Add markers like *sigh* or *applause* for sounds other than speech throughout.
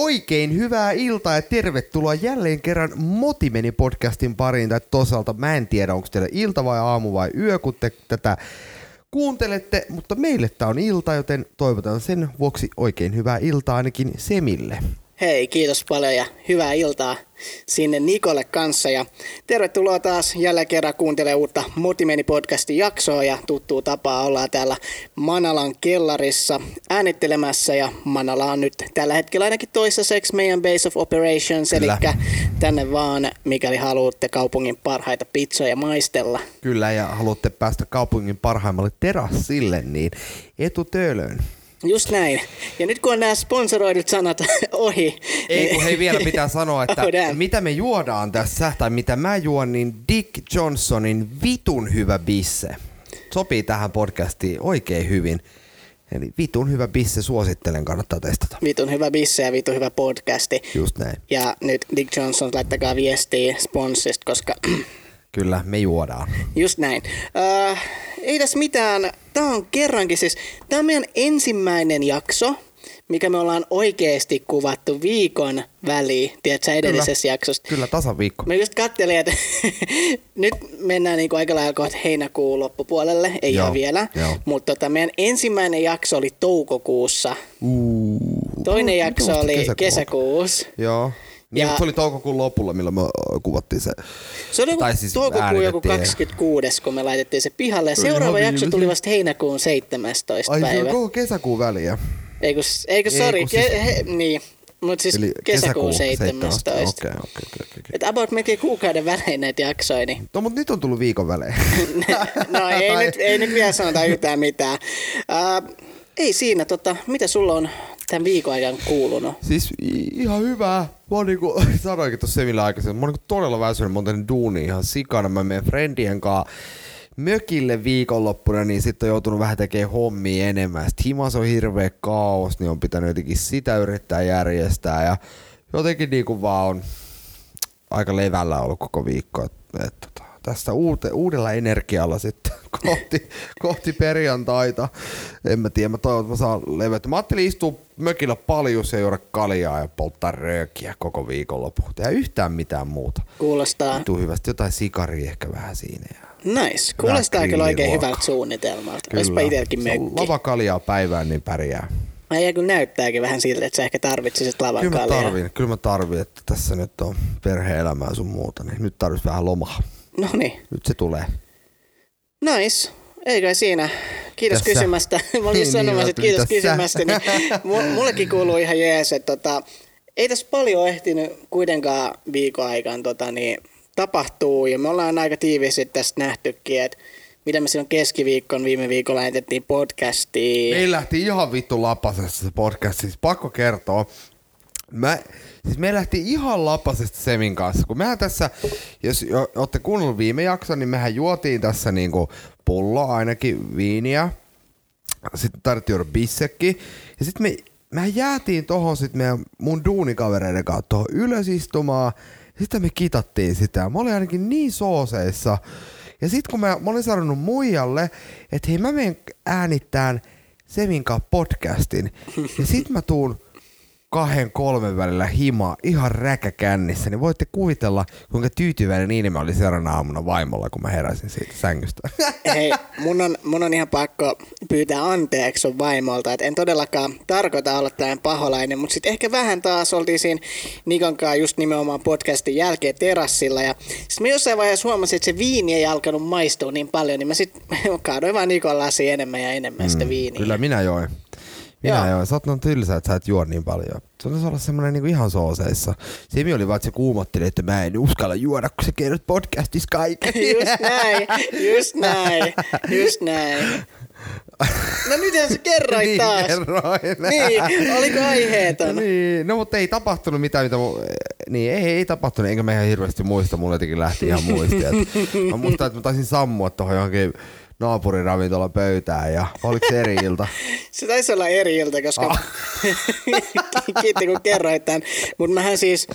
Oikein hyvää iltaa ja tervetuloa jälleen kerran Motimeni podcastin pariin. Tai toisaalta mä en tiedä, onko teillä ilta vai aamu vai yö, kun te tätä kuuntelette, mutta meille tää on ilta, joten toivotan sen vuoksi oikein hyvää iltaa ainakin Semille. Hei, kiitos paljon ja hyvää iltaa sinne Nikolle kanssa. Ja tervetuloa taas jälleen kerran kuuntelemaan uutta Motimeni podcastin jaksoa ja tuttuu tapaa ollaan täällä Manalan kellarissa äänittelemässä ja Manala on nyt tällä hetkellä ainakin toistaiseksi meidän base of operations, eli tänne vaan mikäli haluatte kaupungin parhaita pizzoja maistella. Kyllä, ja haluatte päästä kaupungin parhaimmalle terassille, niin etutöölöön. Just näin. Ja nyt kun on nämä sponsoroidut sanat *laughs* ohi, Ei, niin- kun hei vielä pitää *laughs* sanoa, että Oh, mitä me juodaan tässä, tai mitä mä juon, niin Dick Johnsonin vitun hyvä bisse. Sopii tähän podcastiin oikein hyvin. Eli vitun hyvä bisse, suosittelen, kannattaa testata. vitun hyvä bisse ja vitun hyvä podcasti. Just näin. Ja nyt Dick Johnson, laittakaa viestiä sponssista, koska *clears throat* Kyllä, me juodaan. just näin. Äh, ei tässä mitään. Tämä on kerrankin siis, tämä on meidän ensimmäinen jakso, mikä me ollaan oikeasti kuvattu viikon väliin, tiedätkö, edellisessä jaksossa. Kyllä, tasan viikko. Mä just kattelin, että *laughs* nyt mennään niin aika lailla kohta heinäkuun loppupuolelle, ei Joo, ihan vielä, joo. mutta tota, meidän ensimmäinen jakso oli toukokuussa, Uu, toinen jakso oli kesäkuuta? kesäkuussa. Joo. Niin, Ja- mutta se oli toukokuun lopulla, milloin me kuvattiin se. Se oli joku Tai siis toukokuun joku äänitettiin. 26, kun me laitettiin se pihalle. Ja Se seuraava jakso tuli vasta heinäkuun 17. Ai se on päivä. koko kesäkuun väliä. Eikö, eikö Ei, sori, siis- ke, he, niin. Mutta siis Eli kesäkuun kesäkuu 17. Okei, okei, okei. okei. Että about melkein kuukauden välein näitä jaksoja, niin No, mutta nyt on tullut viikon välein. *laughs* no ei nyt, ei nyt vielä sanota yhtään mitään. Uh, ei siinä, tota, mitä sulla on tämän viikon ajan kuulunut? Siis ihan hyvää. Mä oon niinku, *laughs* sanoinkin tuossa Semillä aikaisemmin, mä oon niinku todella väsynyt, mä oon duuni ihan sikana. Mä menen friendien kanssa mökille viikonloppuna, niin sitten on joutunut vähän tekemään hommia enemmän. Sitten himas on hirveä kaos, niin on pitänyt jotenkin sitä yrittää järjestää. Ja jotenkin niinku vaan on aika levällä ollut koko viikko. Et, et, tota, tästä uute, uudella energialla sitten *laughs* kohti, kohti perjantaita. En mä tiedä, mä toivon, että mä saan levätä. Mä ajattelin istua mökillä paljon ja juoda kaljaa ja polttaa röökiä koko viikonloppu. Tehdä yhtään mitään muuta. Kuulostaa Tuu hyvästi, jotain sikaria ehkä vähän siinä. Ja nice. Kuulostaa kyllä oikein hyvältä suunnitelmalta. Olisipa itselläkin mökki. Lava kaljaa päivään, niin pärjää. Ai kun näyttääkin vähän siltä, että sä ehkä tarvitsisit lavan Kyllä mä tarvin, kyllä mä tarvin, että tässä nyt on perhe-elämää sun muuta, niin nyt tarvitsisi vähän lomaa. No niin, Nyt se tulee. nice. Ei kai siinä. Kiitos Tässä. kysymästä. *laughs* Mä olin Niin, just sanomassa, niin, että kiitos tässä. kysymästä. Niin *laughs* mu- mullekin kuuluu ihan jees, että tota, ei tässä paljon ehtinyt kuitenkaan viikon aikaan tota, niin, tapahtuu. Ja me ollaan aika tiiviisti tästä nähtykin, että mitä me silloin keskiviikkon viime viikolla lähetettiin podcastiin. Meillä lähti ihan vittu lapasesta se podcast, siis pakko kertoa. Mä, siis me lähti ihan lapasesta Semin kanssa, kun mehän tässä, jos jo, olette kuunnellut viime jakson, niin mehän juotiin tässä niinku pullo ainakin viiniä, sitten tarvittiin juoda bissekki, ja sitten me, mehän jäätiin tohon sit meidän mun duunikavereiden kanssa tohon ylös istumaan, sitten me kitattiin sitä. Mä olin ainakin niin sooseissa. Ja sitten kun mä, mä olin sanonut muijalle, että hei mä menen äänittään Semin kanssa podcastin, ja sit mä tuun kahden kolmen välillä himaa ihan räkäkännissä, niin voitte kuvitella, kuinka tyytyväinen niin mä olin seuraavana aamuna vaimolla, kun mä heräsin siitä sängystä. *laughs* Hei, mun on, mun on ihan pakko pyytää anteeksi sun vaimolta, että en todellakaan tarkoita olla tällainen paholainen, mutta sitten ehkä vähän taas oltiin siinä Nikon kanssa just nimenomaan podcastin jälkeen terassilla ja sitten mä jossain vaiheessa huomasin, että se viini ei alkanut maistua niin paljon, niin mä sitten *laughs* kaadoin vaan Nikon lasi enemmän ja enemmän mm, sitä viiniä. Kyllä minä join. Minä Joo. join. Sä oot noin tylsä, että sä et juo niin paljon. Se on olla semmonen niinku ihan sooseissa. Simi oli vaan, että se kuumotteli, että mä en uskalla juoda, kun sä kerrot podcastissa kaiken. *laughs* Just näin, just näin, just näin. No nythän sä kerroit *laughs* niin, taas. kerroin. Niin, oliko aiheeton? *laughs* niin, no mutta ei tapahtunut mitään, mitä mu... Niin, ei, ei tapahtunut, enkä mä ihan hirveästi muista, mulla jotenkin lähti ihan muisti. Et, mä muistan, että mä taisin sammua tuohon johonkin naapuriravintolan pöytään ja oliko se eri ilta? *laughs* Se taisi olla eri ilta, koska Ah. *laughs* kiitti kun kerroit tämän. Mutta mähän siis,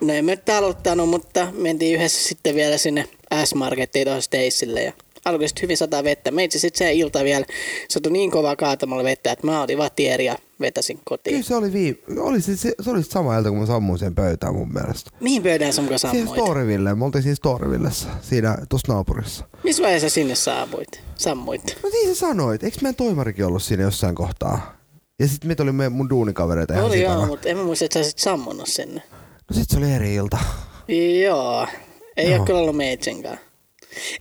no en nyt aloittanut, mutta mentiin yhdessä sitten vielä sinne S-Markettiin tuohon Stacelle ja alkoi sitten hyvin sataa vettä. Meitsi sitten se ilta vielä satoi niin kovaa kaatamalla vettä, että mä otin vaan tieri ja vetäsin kotiin. Kyllä se oli, vii... oli se, se, se oli sama ilta, kun mä sammuin sen pöytään mun mielestä. Mihin mukaan Siihen sammuit? Storyville, me oltiin siinä Storyvillessä, siinä tuossa naapurissa. Missä vaiheessa sinne saapuit? Sammuit? No niin sä sanoit, eikö meidän toimarikin ollut siinä jossain kohtaa? Ja sitten meitä oli me, mun duunikavereita ihan Oli joo, mutta en mä muista, että sä olisit sammunut sinne. No sit se oli eri ilta. Joo, ei Joo. ole kyllä ollut meitsenkaan.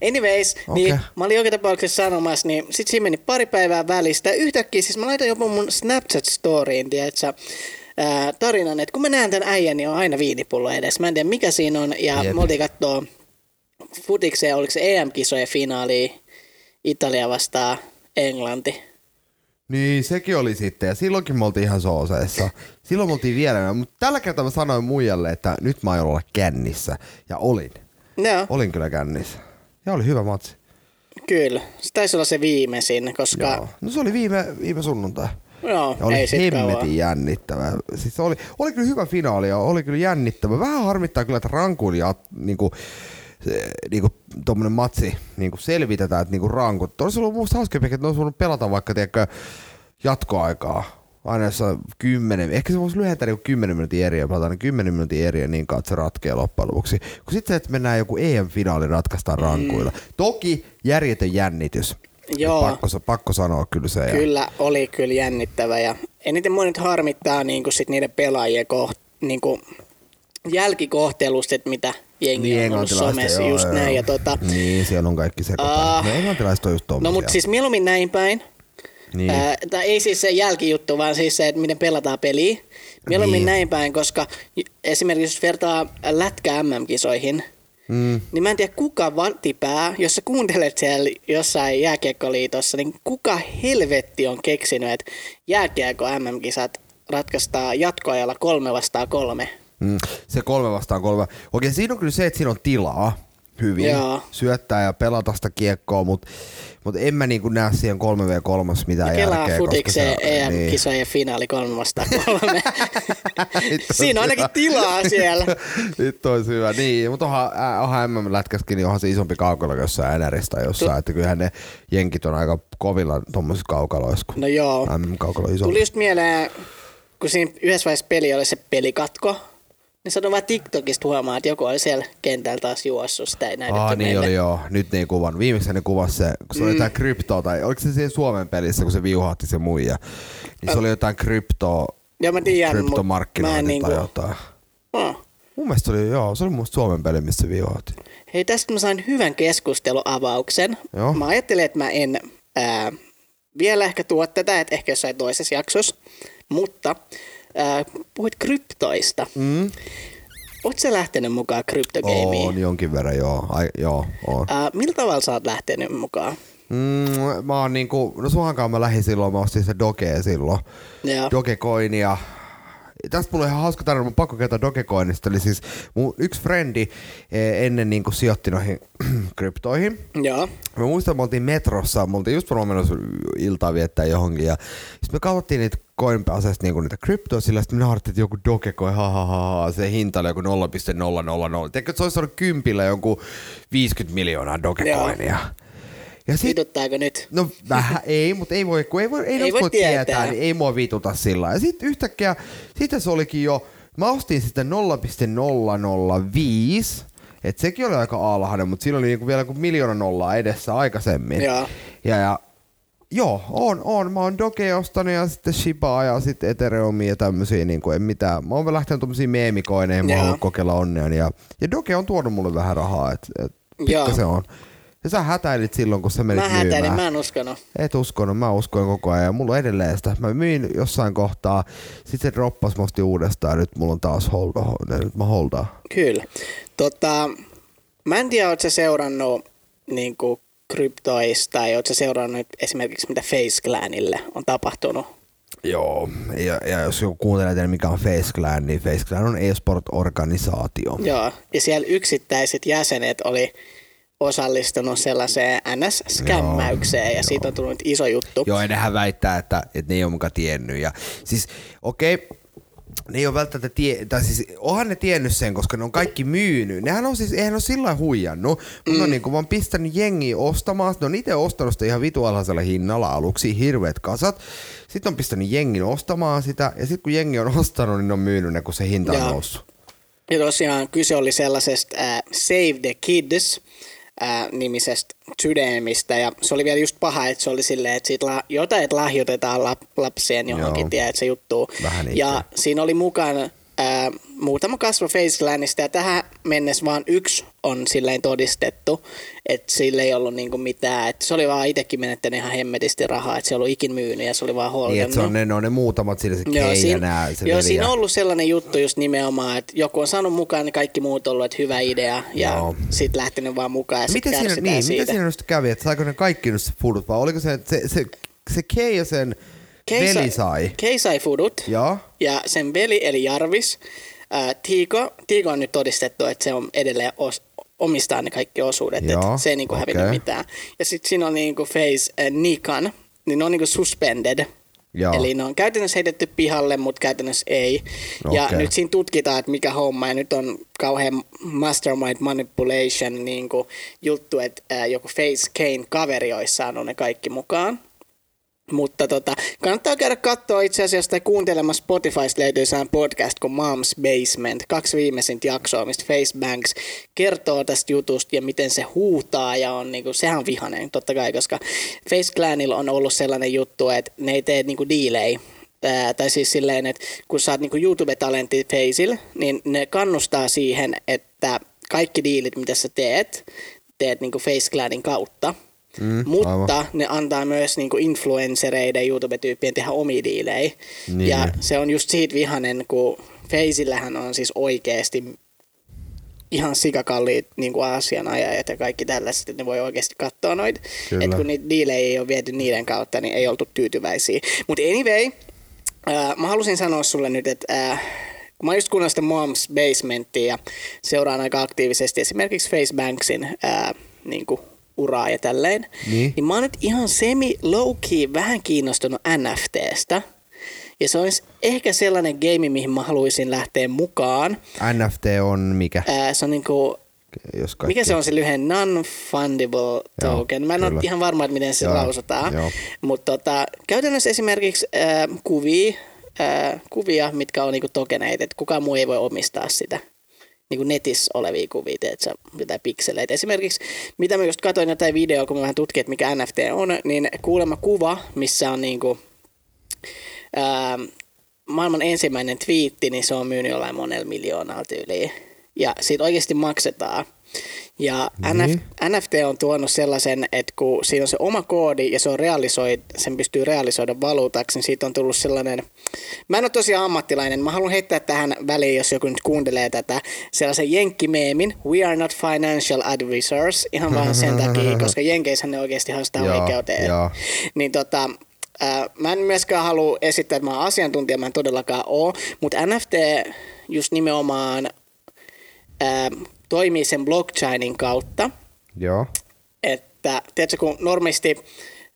Anyways, niin Okei. mä olin joka tapauksessa sanomassa, niin sit siinä meni pari päivää välistä. Yhtäkkiä siis mä laitan jopa mun Snapchat-storyin, tiedätkö, ää, tarinan, että kun mä näen tämän äijän, niin on aina viinipullo edessä. Mä en tiedä mikä siinä on, ja Jep. me oltiin kattoo futikseen, oliko se EM-kisojen finaali Italia vastaan Englanti. Niin, sekin oli sitten. Ja silloinkin me oltiin ihan sooseissa. Silloin me oltiin vielä. Mutta tällä kertaa mä sanoin muijalle, että nyt mä aion olla kännissä. Ja olin. Joo, Olin kyllä kännissä. Ja oli hyvä matsi. kyllä. Se taisi olla se viimeisin, koska... Joo. No se oli viime, viime sunnuntai. Joo, Ja oli ei kauan. hemmetin jännittävä. Siis oli, oli kyllä hyvä finaali ja oli kyllä jännittävä. Vähän harmittaa kyllä, että rankuun ja niinku, niinku tommonen matsi niinku selvitetään, että niinku rankut. Olisi ollut musta hauskempi, että ne olisi voinut pelata vaikka tiedätkö, jatkoaikaa. Aina jossain kymmenen, ehkä se voisi lyhentää niinku kymmenen minuutin eriä, pelata aina kymmenen minuutin eriä niin kauan, että se ratkeaa loppujen lopuksi. Kun sitten se, että mennään joku EM-finaali ratkaistaan rankuilla. Toki järjetön jännitys. Joo. Pakko, pakko sanoa kyllä se. ja- Kyllä, oli kyllä jännittävä ja eniten mua nyt harmittaa niin kuin sit niiden pelaajien koht, niin kuin jälkikohtelusta, että mitä jengi Niin, on ollut somessa, joo, just joo. näin. Ja tota, Niin, siellä on kaikki sekoittaa. Ah. no englantilaiset on just tommosia. no mutta siis mieluummin näin päin. Niin. Ää, tai ei siis se jälkijuttu, vaan siis se, että miten pelataan peliä. Mieluummin Niin. näin päin, koska esimerkiksi jos vertaa lätkä MM-kisoihin, Mm. niin mä en tiedä kuka valtipää, jos sä kuuntelet siellä jossain jääkiekkoliitossa, niin kuka helvetti on keksinyt, että jääkiekko MM-kisat ratkaistaan jatkoajalla kolme vastaan kolme. Mm. Se kolme vastaan kolme. Okei, siinä on kyllä se, että siinä on tilaa hyvin Joo. syöttää ja pelata sitä kiekkoa, mutta mut en mä niinku näe siihen 3v3 mitään Kelaa järkeä. futikseen se- EM-kisojen finaali kolme vastaan kolme. Vittu, Siinä on ainakin tilaa siellä. *laughs* Nyt olisi hyvä. Niin, mutta onhan, onhan MM-lätkäskin, niin onhan se isompi kaukalo jossain NRistä jossain, että kyllähän ne jenkit on aika kovilla tuommoisissa kaukaloissa, kun No joo. MM-kaukalo on iso. Tuli just mieleen, kun siinä yhdessä vaiheessa peli oli se pelikatko, niin sanoin vaan TikTokista huomaa, että joku oli siellä kentällä taas juossut, sitä ei näytetty Ah, niin meille. oli joo. Nyt ne ei kuvannut. Viimeksi ne kuvasi se, kun se oli jotain kryptoa, tai oliko se siinä Suomen pelissä, kun se viuhahti se muija. Niin se oli jotain kryptoa, Joo, mä tiedän, en tai niinku... jotain. Oh. Mun mielestä se oli, joo, se oli musta Suomen peli, missä se viuhahti. Hei, tästä mä sain hyvän keskusteluavauksen. Joo. Mä ajattelin, että mä en ää, vielä ehkä tuo tätä, että ehkä jossain toisessa jaksossa, mutta ää, puhuit kryptoista. Mm. Oot sä lähtenyt mukaan kryptogameiin? On jonkin verran, joo. Ai, joo, on. Ää, millä tavalla sä oot lähtenyt mukaan? Mm, mä oon niinku, no suhankaan mä lähdin silloin, mä ostin se Dogea silloin. Joo. Dogecoinia. Tästä mulla on ihan hauska tarina, mun pakko kertoa Dogecoinista. Eli siis mun yksi frendi eh, ennen niinku sijoitti noihin *clears throat* kryptoihin. Joo. Mä muistan, me oltiin metrossa, me oltiin just varmaan menossa iltaa viettää johonkin ja sitten me katsottiin niitä coinpasesta niinku niitä kryptoja sillä sitten me naurattiin, että joku Dogecoin, ha, ha, ha, ha, se hinta oli joku 0,000. Tiedätkö, että se olisi ollut kympillä jonkun 50 miljoonaa Dogecoinia. Ja sit, Vituttaako nyt? No vähän ei, mutta ei voi, kun ei voi, ei, Ei voi tietää, tietää. niin ei mua vituta sillä. Ja sitten yhtäkkiä, sitten se olikin jo, mä ostin sitä 0,005, että sekin oli aika alhainen, mutta siinä oli niinku vielä kuin miljoona nollaa edessä aikaisemmin. Joo. Ja, ja Joo, on, on. Mä oon Doge ostanut ja sitten Shibaa ja sitten Ethereumia ja tämmösiä, niin kuin en mitään. Mä oon lähtenyt tommosiin meemikoineihin, mä oon kokeilla onneani. Ja, ja Doge on tuonut mulle vähän rahaa, että et, Joo. pikkasen on. Ja sä hätäilit silloin, kun sä menit Mä hätäilin, myymään. mä en uskonut. Et uskonut, mä uskoin koko ajan ja mulla on edelleen sitä. Mä myin jossain kohtaa, sit se droppas musti uudestaan ja nyt mulla on taas hold, nyt mä holdaan. Kyllä. Tota, mä en tiedä, ootko sä seurannut niin kryptoista tai ootko sä seurannut esimerkiksi mitä Face Clanille on tapahtunut? Joo, ja, ja jos joku kuuntelee teille, mikä on Face Clan, niin Face Clan on e-sport-organisaatio. Joo, ja siellä yksittäiset jäsenet oli osallistunut sellaiseen NS-skämmäykseen ja siitä on tullut iso juttu. Joo, ja nehän väittää, että, että ne ei ole mukaan tiennyt. Ja, siis okei, ne ei ole välttämättä tie, tai siis onhan ne tiennyt sen, koska ne on kaikki myynyt. Nehän on siis, eihän ole sillä lailla huijannut, mutta mm. on niin kuin vaan pistänyt jengiä ostamaan. Ne on itse ostanut sitä ihan vitu alhaisella hinnalla aluksi, hirveät kasat. Sitten on pistänyt jengin ostamaan sitä, ja sitten kun jengi on *laughs* ostanut, niin ne on myynyt ne, kun se hinta on Joo. noussut. Ja tosiaan kyse oli sellaisesta äh, Save the Kids nimisestä sydämistä ja se oli vielä just paha, että se oli silleen, että siitä la- jotain, lahjoitetaan lap- lapsien johonkin, tiedät se juttu. Ja siinä oli mukana ää, muutama kasvo Facelandista ja tähän mennessä vaan yksi on silleen todistettu, että sillä ei ollut niinku mitään, että se oli vaan itsekin menettänyt ihan hemmetisti rahaa, että se ei ollut ikin myynyt ja se oli vaan Niin, holdannut. että se on ne, on ne muutamat sillä se Joo, siinä, nää, se joo siinä on ollut sellainen juttu just nimenomaan, että joku on saanut mukaan, niin kaikki muut on ollut, että hyvä idea, ja sitten lähtenyt vaan mukaan, ja Miten sitten siinä, niin, siitä. miten siinä nyt kävi, että saiko ne kaikki nyt se vai oliko se, se, se, se Kei ja sen Kei veli sai? Kei sai fudut, Joo. ja sen veli eli Jarvis, ää, Tiiko, Tiiko on nyt todistettu, että se on edelleen os, omistaa ne kaikki osuudet, Joo, se ei niinku hävinnyt okei. mitään. Ja sitten siinä on niinku Face äh, Nikan, niin ne on niinku suspended. Joo. Eli ne on käytännössä heitetty pihalle, mutta käytännössä ei. Ja Okei. nyt siinä tutkitaan, että mikä homma, ja nyt on kauhean mastermind manipulation niin kuin juttu, että ää, joku Face Kane kaveri olisi saanut ne kaikki mukaan. Mutta tota, kannattaa käydä katsoa itse asiassa tai kuuntelemassa Spotifysta löytyy podcast kuin Mom's Basement. Kaksi viimeisintä jaksoa, mistä Face Banks kertoo tästä jutusta ja miten se huutaa ja on niinku, sehän on vihainen totta kai, koska Face Clanilla on ollut sellainen juttu, että ne ei tee niinku diilejä Ää, tai siis silleen, että kun sä oot niinku YouTube-talentti Faceillä, niin ne kannustaa siihen, että kaikki diilit, mitä sä teet, teet niinku Face Clanin kautta. Mm, Mutta aivan. ne antaa myös niinku influenssereiden YouTube-tyyppien tehdä omia diilejä. Niin. Ja se on just siitä vihanen, kun Faceillähän on siis oikeasti ihan sikakalliit niin kuin asianajajat ja kaikki tällaiset, että ne voi oikeasti katsoa noita. Kyllä. Että kun niitä diilejä ei ole viety niiden kautta, niin ei oltu tyytyväisiä. Mutta anyway, äh, mä halusin sanoa sulle nyt, että äh, kun mä just kuunnellut sitä Mom's Basementia ja seuraan aika aktiivisesti esimerkiksi Facebanksin äh, niin kuin uraa ja tälleen, Niin. niin mä oon nyt ihan semi low-key vähän kiinnostunut NFTstä. Ja se olisi ehkä sellainen game, mihin mä haluaisin lähteä mukaan. NFT on mikä? Ää, se on niinku, Jos kaikki... mikä se on se lyhen non-fundable token? Mä en ole kyllä. ihan varma, että miten se Joo, lausutaan. joo. Mutta tota, käytännössä esimerkiksi ää, kuvia, ää, kuvia, mitkä on niinku tokeneita, että kukaan muu ei voi omistaa sitä niin kuin netissä olevia kuvia, teetkö, jotain pikseleitä. Esimerkiksi, mitä mä just katsoin jotain videoa, kun mä vähän tutkin, että mikä NFT on, niin kuulemma kuva, missä on niin kuin, ää, maailman ensimmäinen twiitti, niin se on myynyt jollain monella miljoonalla tyyliin. Ja siitä oikeasti maksetaan. Ja Niin. NF, NFT on tuonut sellaisen, että kun siinä on se oma koodi ja se on realisoid, sen pystyy realisoida valuutaksi, niin siitä on tullut sellainen, mä en ole tosiaan ammattilainen, mä haluan heittää tähän väliin, jos joku nyt kuuntelee tätä, sellaisen jenkkimeemin, we are not financial advisors, ihan vaan sen takia, *laughs* koska jenkeissähän ne oikeasti haastaa oikeuteen. joo. Niin tota, ää, mä en myöskään halua esittää, että mä oon asiantuntija, mä en todellakaan oo, mutta NFT just nimenomaan ää, toimii sen blockchainin kautta, Joo. että tiedätkö, kun normisti,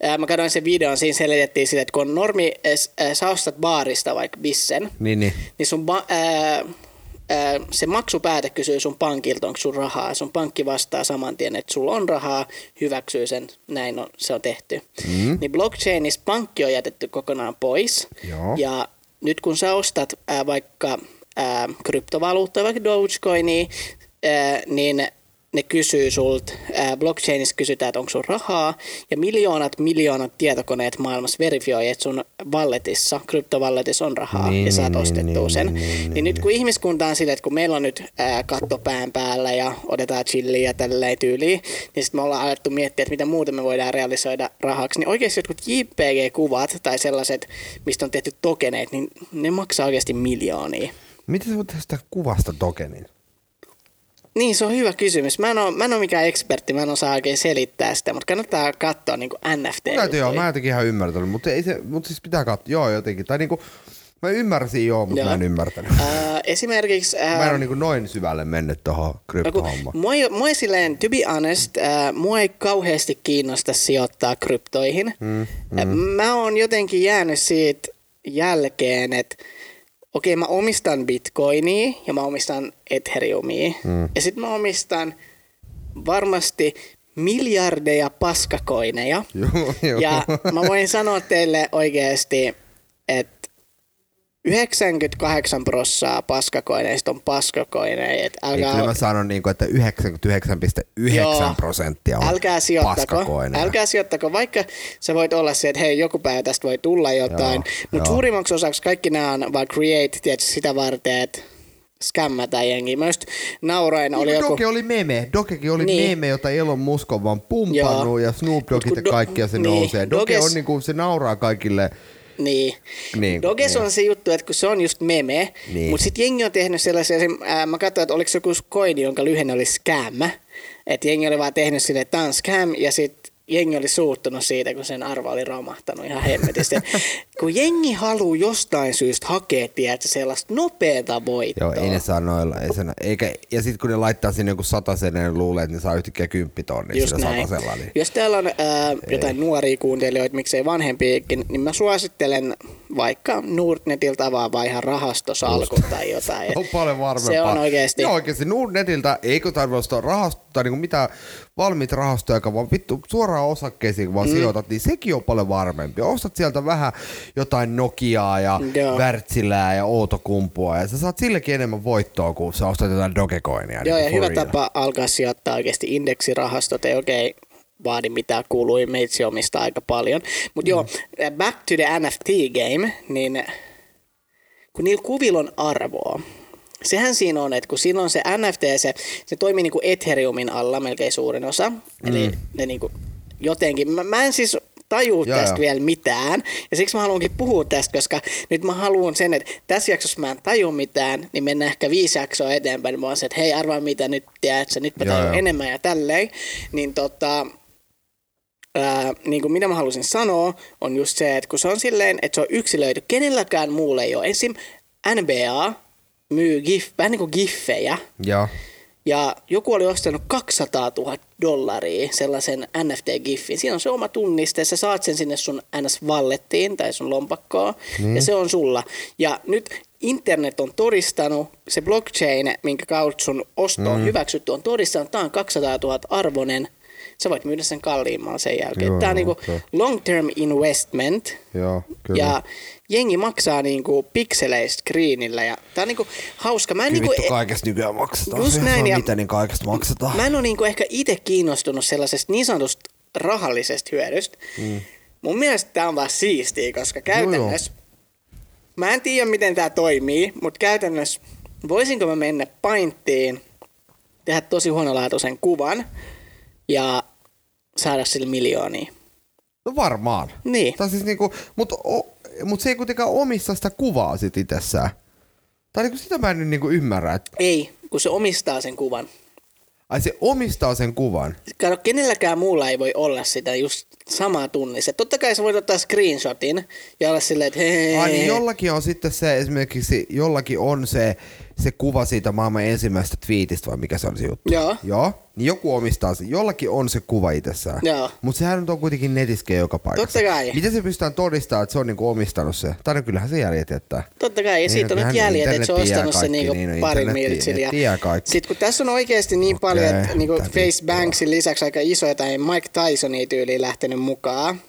ää, mä katsoin sen videon, siinä selitettiin sitä, että kun on normi, ää, sä ostat baarista vaikka bissen, Niin, niin. niin sun ba- ää, se maksupääte kysyy sun pankilta, onko sun rahaa. Sun pankki vastaa saman tien, että sulla on rahaa, hyväksyy sen, näin on, se on tehty. Mm. Niin blockchainissa pankki on jätetty kokonaan pois. Joo. Ja nyt kun sä ostat ää, vaikka ää, kryptovaluuttaa, vaikka Dogecoinia, niin ne kysyy sulta, ää, blockchainissa kysytään, että onko sun rahaa, ja miljoonat miljoonat tietokoneet maailmassa verifioi, että sun walletissa, kryptovalletissa on rahaa, Niin, ja saat niin, ostettua niin, sen. niin, Niin, niin, niin nyt kun ihmiskunta on silleen, että kun meillä on nyt ää, katto pään päällä ja otetaan chilliä ja tälleen tyyliin, niin sitten me ollaan alettu miettiä, että mitä muuta me voidaan realisoida rahaksi. Niin oikeasti jotkut JPG-kuvat tai sellaiset, mistä on tehty tokeneet, niin ne maksaa oikeasti miljoonia. Miten sä voit tehdä sitä kuvasta tokenin? Niin, se on hyvä kysymys. Mä en ole, mä en ole mikään ekspertti, mä en osaa oikein selittää sitä, mutta kannattaa katsoa niin NFT. Mä täytyy joo, mä en jotenkin ihan ymmärtänyt, mutta, ei se, mutta siis pitää katsoa, joo jotenkin. Tai niinku, mä ymmärsin joo, mutta Joo. mä en ymmärtänyt. Ää, esimerkiksi... Ää, Mä en ole niinku noin syvälle mennyt kun, kryptohommaan. mua, mua silleen, to be honest, äh, mua ei kauheasti kiinnosta sijoittaa kryptoihin. Mm, mm. Mä oon jotenkin jäänyt siitä jälkeen, että okei mä omistan bitcoinia ja mä omistan ethereumia. Mm. Ja sitten mä omistan varmasti miljardeja paskakoineja. Joo, joo. Ja mä voin sanoa teille oikeasti, että 98 prossaa paskakoineista on paskakoineja. Et Niin älkää, kyllä mä sanon, niin kuin, että 99,9 Joo. prosenttia on älkää sijoittako, älkää sijoittako, vaikka sä voit olla se, että hei, joku päivä tästä voi tulla jotain, mutta suurimmaksi osaksi kaikki nämä on vaan create, tietysti sitä varten, että skämmätään jengiä. Mä just nauroin, oli Niin joku... Doge oli meme. Dogekin oli Niin. meme, jota Elon Musk on vaan pumpannut Joo. ja Snoop Doggit ja kun Do- kaikki ja se niin, nousee. Doge Doges- on niinku, se nauraa kaikille. Niin. Niin, Doges niin. on se juttu, että kun se on just meme, Niin. mutta sitten jengi on tehnyt sellaisia, ää, mä katsoin, että oliko se joku koini, jonka lyhenne oli scam, että jengi oli vaan tehnyt sille, että tämä on scam, ja sitten jengi oli suuttunut siitä, kun sen arvo oli romahtanut ihan hemmetisti. *laughs* kun jengi haluaa jostain syystä hakea, tiedätkö, sellaista nopeata voittoa. Joo, ei ne saa noilla. Ei se, eikä, ja sitten kun ne laittaa sinne joku satasen, ne luulee, että ne saa yhtäkkiä kymppitonnia Just sillä näin. satasella. Niin. Jos täällä on ää, jotain nuoria kuuntelijoita, miksei vanhempiakin, niin mä suosittelen vaikka Nordnetilta vaan vaan ihan rahastosalkun tai jotain. *laughs* Se on paljon varmempaa. Se on oikeasti. Joo, oikeasti Nordnetiltä eikö tarvitse ostaa rahastoa tai niinku mitään valmiita rahastoja, vaan vittu suoraan osakkeisiin, vaan mm. sijoitat, niin sekin on paljon varmempi. Ostat sieltä vähän jotain Nokiaa ja Joo. Wärtsilää ja Outokumpua ja sä saat sillekin enemmän voittoa, kun sä ostat jotain Dogecoinia. Joo, niin ja hyvä real. tapa alkaa sijoittaa oikeasti indeksirahastot, ei oikein vaadi mitään kuului, meitsi omistaa aika paljon. Mutta joo, Mm. back to the NFT game, niin kun niillä kuvilla on arvoa, sehän siinä on, että kun siinä on se NFT, se, se toimii niin kuin Ethereumin alla melkein suurin osa, eli ne niin kuin jotenkin, mä, mä en siis tajuu Joo, tästä vielä mitään, ja siksi mä haluankin puhua tästä, koska nyt mä haluan sen, että tässä jaksossa mä en taju mitään, niin mennään ehkä viisi jaksoa eteenpäin, niin mä oon se, että hei arvaa mitä nyt, tiedätkö, nyt mä tajun enemmän ja tälleen, niin tota, ää, niin kuin mitä mä halusin sanoa, on just se, että kun se on silleen, että se on yksilöity, kenelläkään muulla ei ole. Esim. NBA myy gif, vähän niin kuin giffejä, Joo. ja joku oli ostanut 200 000 dollaria sellaisen NFT-giffin. Siinä on se oma tunniste, sä saat sen sinne sun NS-vallettiin tai sun lompakkoon, Niin. ja se on sulla. Ja nyt internet on todistanut, se blockchain, minkä kautta sun osto on Mm. hyväksytty, on todistanut, että tämä on 200 000 arvonen. Sä voit myydä sen kalliimmalla sen jälkeen. Joo, Tämä on joo, niinku okei. long-term investment, Joo, kyllä. ja jengi maksaa niinku pikseleistä screenillä. Ja tää on niinku hauska. Mä en Kyllä niinku, vittu kaikesta nykyään maksetaan. Just näin, ja- mitä, niin kaikesta maksetaan. Mä en ole niinku ehkä itse kiinnostunut sellaisesta niin sanotusta rahallisesta hyödystä. Mm. Mun mielestä tämä on vaan siistiä, koska käytännössä, mä en tiedä miten tämä toimii, mutta käytännössä voisinko mä mennä painttiin, tehdä tosi huonolaatuisen kuvan ja saada sille miljoonia. No varmaan. Niin. Tai siis niinku, mut, o, mut se ei kuitenkaan omista sitä kuvaa sit itsessään. Tai niinku sitä mä en nyt niinku ymmärrä. Et, Ei, kun se omistaa sen kuvan. ai se omistaa sen kuvan. Kato, kenelläkään muulla ei voi olla sitä just samaa tunnissa. Totta kai sä voit ottaa screenshotin ja olla silleen, että hei, Ai niin jollakin on sitten se, esimerkiksi jollakin on se, se kuva siitä maailman ensimmäisestä twiitistä, vai mikä se on se juttu? Joo. Joo. Niin joku omistaa sen. Jollakin on se kuva itsessään. Joo. Mutta sehän nyt on kuitenkin netissä joka paikassa. Totta kai. Miten se pystytään todistamaan, että se on niinku omistanut se? Tai no kyllähän se jäljet jättää. Totta kai, ja Niin, siitä on nyt jäljet, että se on ostanut se kaikki, niinku niin, no pari internet miltsillä. Sitten kun tässä on oikeasti niin Okei, paljon, että niinku Face. Banksin lisäksi aika isoja tai Mike Tysonia tyyliin lähtenyt mukaan,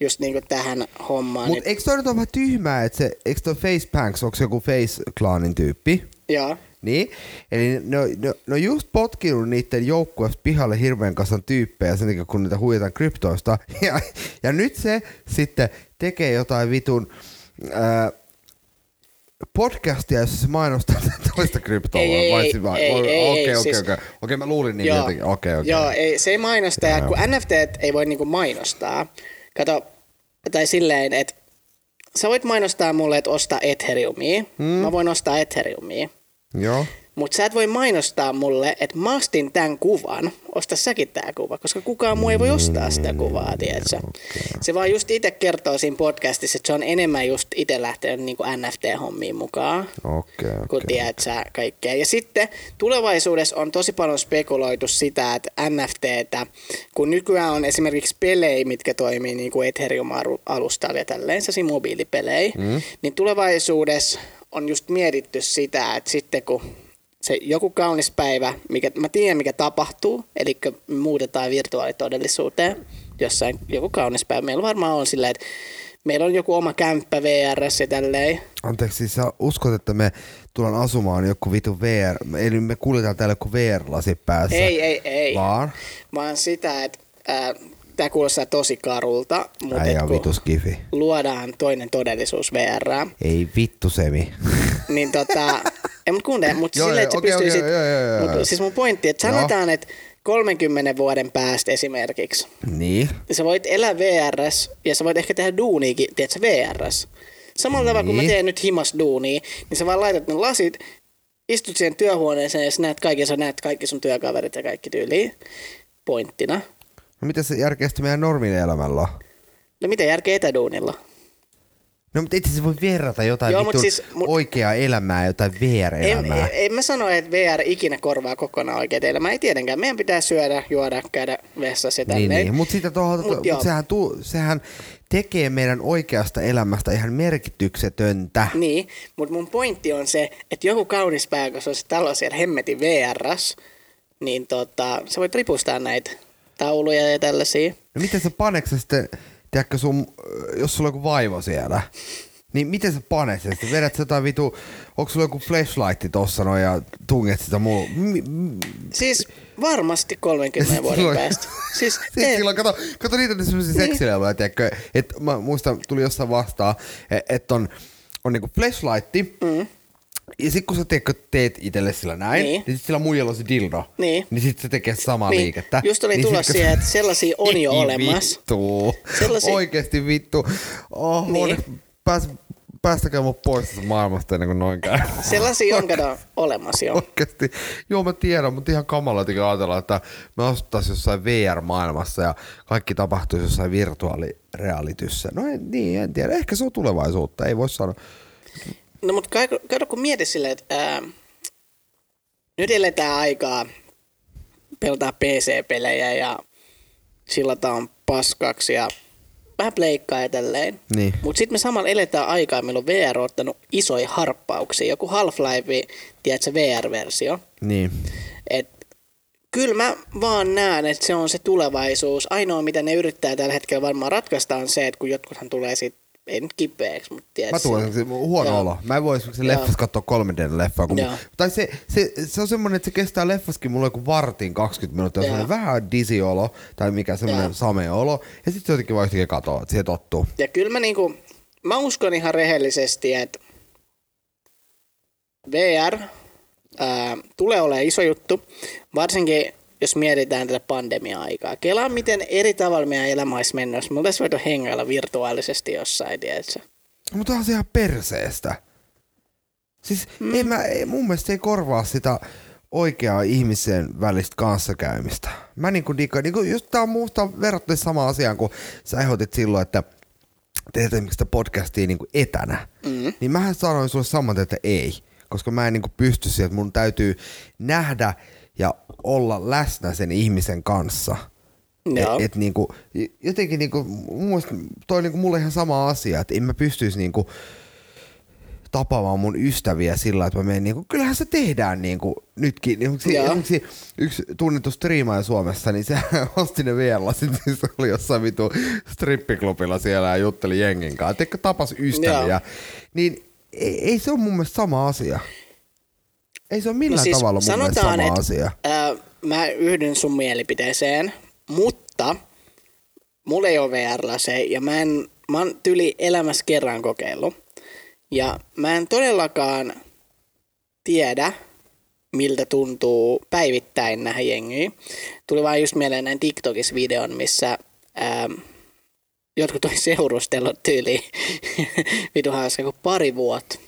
just niinku tähän hommaan. Mutta Nyt, eikö toi nyt ole vähän tyhmää, että se, eikö toi Face Banks, onko se joku Face Clanin tyyppi? joo, Niin, eli ne, on- ne, ne on just potkinut niiden joukkueesta pihalle hirveän kasan tyyppejä sen takia, kun niitä huijataan kryptoista. *laughs* Ja, ja nyt se sitten tekee jotain vitun ää, podcastia, jossa se mainostaa *laughs* toista kryptoa. Ei, ei, vai si- vai- ei, Okei, ei, okei, ei, okei, siis- okei. Okei, mä luulin niin joo, jotenkin. Okei, okei. joo ei, se ei mainosta, ja kun NFT ei voi niinku mainostaa, kato, tai silleen, että sä voit mainostaa mulle, että osta Ethereumia, hmm. mä voin ostaa Ethereumia, Joo. Mutta sä et voi mainostaa mulle, että mä ostin tämän kuvan, osta säkin tää kuva, koska kukaan muu ei voi ostaa sitä kuvaa, tiedätkö? Se vaan just itse kertoo siinä podcastissa, että se on enemmän just itse lähtenyt niinku NFT-hommiin mukaan. Okei, kun okei. tiedät sä kaikkea. Ja sitten tulevaisuudessa on tosi paljon spekuloitu sitä, että NFTtä, kun nykyään on esimerkiksi pelejä, mitkä toimii niin kuin Ethereum-alustalla ja tälleen, mobiilipelejä, mm. niin tulevaisuudessa on just mietitty sitä, että sitten kun se joku kaunis päivä, mikä, mä tiedän mikä tapahtuu, eli muutetaan virtuaalitodellisuuteen jossain joku kaunis päivä. Meillä varmaan on silleen, että meillä on joku oma kämppä VRS ja tälleen. Anteeksi, siis sä uskot, että me tullaan asumaan joku vitu VR, eli me kuljetaan täällä joku VR-lasi päässä. Ei, ei, ei. Vaan? Vaan sitä, että äh, tämä kuulostaa tosi karulta, mutta Äijä on luodaan toinen todellisuus VR, Ei vittu semi. niin tota, *laughs* ei mut kuuntele, mutta Joo, silleen, että sä okei, okei, pystyisit, joo, joo, joo, joo. mut siis mun pointti, että sanotaan, että 30 vuoden päästä esimerkiksi, niin. niin sä voit elää VRS ja sä voit ehkä tehdä duuniikin, tiedätkö, VRS. Samalla tavalla kun mä Niin. teen nyt himas duunia, niin sä vaan laitat ne lasit, istut siihen työhuoneeseen ja sä näet kaikki, sä näet kaikki sun työkaverit ja kaikki tyyliin pointtina. No mitä se järkeästi meidän normien elämällä on? No mitä järkeä etäduunilla? No mutta itse se voi verrata jotain Joo, vitun siis mut- oikeaa elämää jotain VR-elämää. en, en mä sano, että VR ikinä korvaa kokonaan oikein elämää. Ei tietenkään. Meidän pitää syödä, juoda, käydä vessassa ja Niin, tälleen. niin. mutta sitä tuohon, Mut mut joo. sehän, tuu, sehän tekee meidän oikeasta elämästä ihan merkityksetöntä. Niin, mutta mun pointti on se, että joku kaunis päivä, kun se on se talo siellä hemmetin VRS, niin tota, sä voit ripustaa näitä tauluja ja tällaisia. No miten sä paneksä sitten, tiedätkö sun, jos sulla on joku vaivo siellä, niin miten sä panet sen? Vedät sä jotain vitu, onko sulla joku flashlight tossa noin ja tunget sitä mi, Siis varmasti 30 vuoden Silloin- päästä. Siis, *laughs* Siis silloin, kato, kato niitä semmoisia Niin. seksileluja, tiedätkö, että mä muistan, tuli jossain vastaan, että on, on niinku flashlightti, mm. Ja sit kun sä tiedätkö, teet itselle sillä näin, Niin. niin, niin sit sillä muijalla on se dildo, Niin. niin sit se tekee samaa Niin. liikettä. Just oli niin tulos sit, kun- siihen, että sellaisia on jo *laughs* olemassa. Vittu. Sellaisia- Oikeesti vittu. Oh, Niin. pääs, päästäkää mut pois tästä maailmasta ennen kuin noin käy. *laughs* Sellaisia on kato olemassa jo. Oikeesti. Joo, mä tiedän, mutta ihan kamala jotenkin ajatella, että me asuttaisiin jossain VR-maailmassa ja kaikki tapahtuisi jossain virtuaalirealityssä. No en, niin, en tiedä. Ehkä se on tulevaisuutta, ei voi sanoa. No mutta kato, kun mieti silleen, että ää, nyt eletään aikaa, pelataan PC-pelejä ja sillataan paskaksi ja vähän pleikkaa ja tälleen. Niin. Mutta sitten me samalla eletään aikaa, meillä on VR ottanut isoja harppauksia. Joku Half-Life, tiedätkö, VR-versio. Niin. Et kyllä mä vaan näen, että se on se tulevaisuus. Ainoa, mitä ne yrittää tällä hetkellä varmaan ratkaista, on se, että kun jotkuthan tulee sit, ei nyt kipeäksi, mutta tiedät, Mä tulen se huono Joo. olo. Mä en voi esimerkiksi leffas katsoa 3D-leffaa. Kun, tai se, se, se, on semmoinen, että se kestää leffaskin mulla joku vartin 20 minuuttia. Joo. Semmoinen vähän dizzy olo tai mikä semmoinen same olo. Ja sitten se jotenkin vaan yhtäkkiä katoaa, että siihen tottuu. Ja kyllä mä niinku, mä uskon ihan rehellisesti, että VR ää, tulee olemaan iso juttu, varsinkin jos mietitään tätä pandemia-aikaa. Kelaa, miten eri tavalla meidän elämä olisi mennyt, jos me oltaisiin voitu hengailla virtuaalisesti jossain, tiedätkö? Mutta on se ihan perseestä. Siis mm. ei mä, ei, mun mielestä ei korvaa sitä oikeaa ihmisen välistä kanssakäymistä. Mä niinku diikkaan, niinku, just tää on muusta verrattuna sama asiaan, kun sä ehdotit silloin, että teet esimerkiksi sitä podcastia niinku etänä. Mm. Niin mähän sanoin sulle saman, että ei. Koska mä en niinku pysty siihen, että mun täytyy nähdä ja olla läsnä sen ihmisen kanssa. Joo. Et, et niinku, jotenkin niinku, mun toi niinku mulle ihan sama asia, että en mä pystyisi niinku tapaamaan mun ystäviä sillä, että mä menen niinku, kyllähän se tehdään niinku nytkin. Esimerkiksi, Joo. esimerkiksi yksi tunnettu striimaaja Suomessa, niin se *laughs* osti ne vielä, sitten se oli jossain vitu strippiklubilla siellä ja jutteli jengin kanssa. Teikö tapas ystäviä. Joo. Niin ei, ei, se ole mun mielestä sama asia. Ei se ole millään No siis tavalla mun mielestä sama että, asia. Ää, mä yhdyn sun mielipiteeseen, mutta mulla ei ole VR-laseja ja mä en, mä oon tyli elämässä kerran kokeillut. Ja mä en todellakaan tiedä, miltä tuntuu päivittäin nähdä jengiä. Tuli vaan just mieleen näin TikTokissa videon, missä ää, jotkut oli seurustellut tyyliin *laughs* vitu hauska kuin pari vuotta.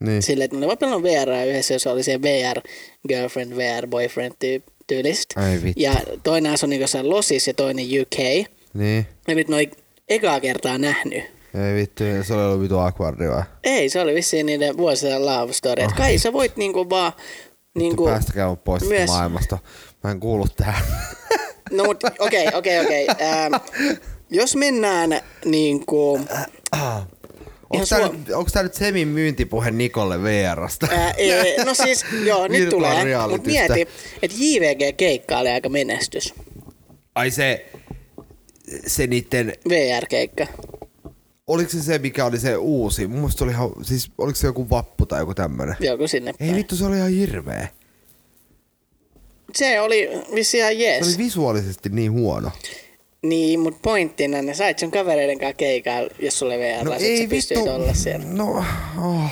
Niin. Silleen, että ne voi pelata VR yhdessä, jos oli se VR girlfriend, VR boyfriend tyy- tyylistä. Ai vittu. Ja toinen asui niin jossain Losis ja toinen UK. Niin. Ja nyt noi ekaa kertaa nähnyt. Ei vittu, se oli ollut vitu akvardi vai? Ei, se oli vissiin niiden vuosien love story. Oh. Kai sä voit niinku vaan... Niinku, Päästäkää mut pois myös- maailmasta. Mä en kuulu tähän. no mut okei, okei, okei. Ähm, Jos mennään niinku... *clears throat* Onko suom- onko tää nyt Semin myyntipuhe Nikolle VRasta? Ää, ei, no *laughs* siis, joo, nyt tulee. Mutta mieti, että JVG-keikka oli aika menestys. Ai se, se niitten, VR-keikka. oliko se se mikä oli se uusi? Mun mielestä se oli ihan, siis oliko se joku vappu tai joku tämmönen? Joku sinne Ei päin. vittu, se oli ihan hirveä. Se oli vissi ihan Se jees. oli visuaalisesti niin huono. Niin, mutta pointtina ne sait sun kavereiden kanssa keikalla, jos sulle VR, No no, ei vittu. olla siellä. No, oh.